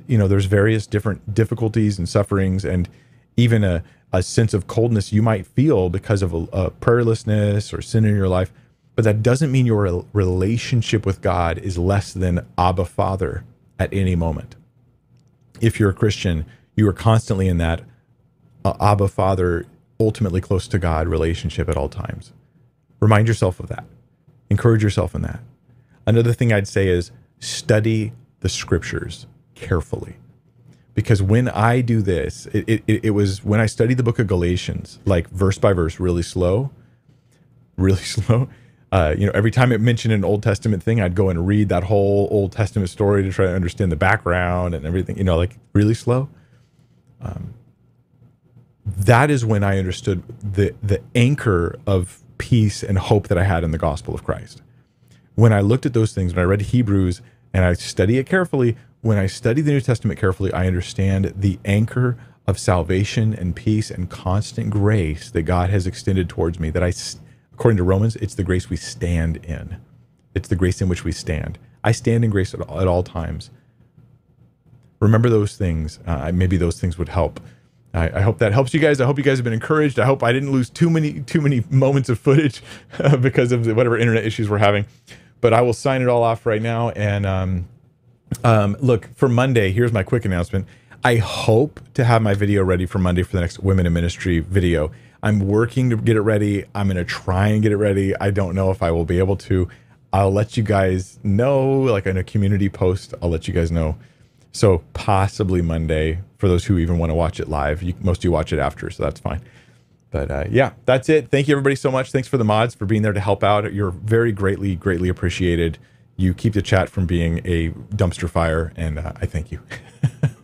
you know, there's various different difficulties and sufferings, and even a, a sense of coldness you might feel because of a, a prayerlessness or sin in your life. But that doesn't mean your relationship with God is less than Abba Father at any moment. If you're a Christian, you are constantly in that uh, Abba Father, ultimately close to God relationship at all times. Remind yourself of that. Encourage yourself in that. Another thing I'd say is study the scriptures carefully. Because when I do this, it, it, it was when I studied the book of Galatians, like verse by verse, really slow, really slow. Uh, you know, every time it mentioned an Old Testament thing, I'd go and read that whole Old Testament story to try to understand the background and everything, you know, like really slow. Um, that is when I understood the the anchor of peace and hope that I had in the gospel of Christ. When I looked at those things, when I read Hebrews and I study it carefully, when I study the New Testament carefully, I understand the anchor of salvation and peace and constant grace that God has extended towards me. That I, according to Romans, it's the grace we stand in. It's the grace in which we stand. I stand in grace at all, at all times. Remember those things. Uh, maybe those things would help I, I, hope that helps you guys. I hope you guys have been encouraged. I hope I didn't lose too many too many moments of footage because of the, whatever internet issues we're having. But I will sign it all off right now. And um, um, look for Monday. Here's my quick announcement. I hope to have my video ready for Monday for the next Women in Ministry video. I'm working to get it ready. I'm going to try and get it ready. I don't know if I will be able to. I'll let you guys know, like in a community post. I'll let you guys know so possibly Monday for those who even want to watch it live. You, most of you watch it after, so that's fine. But uh, yeah, that's it. Thank you everybody so much. Thanks for the mods for being there to help out. You're very greatly, greatly appreciated. You keep the chat from being a dumpster fire, and uh, I thank you.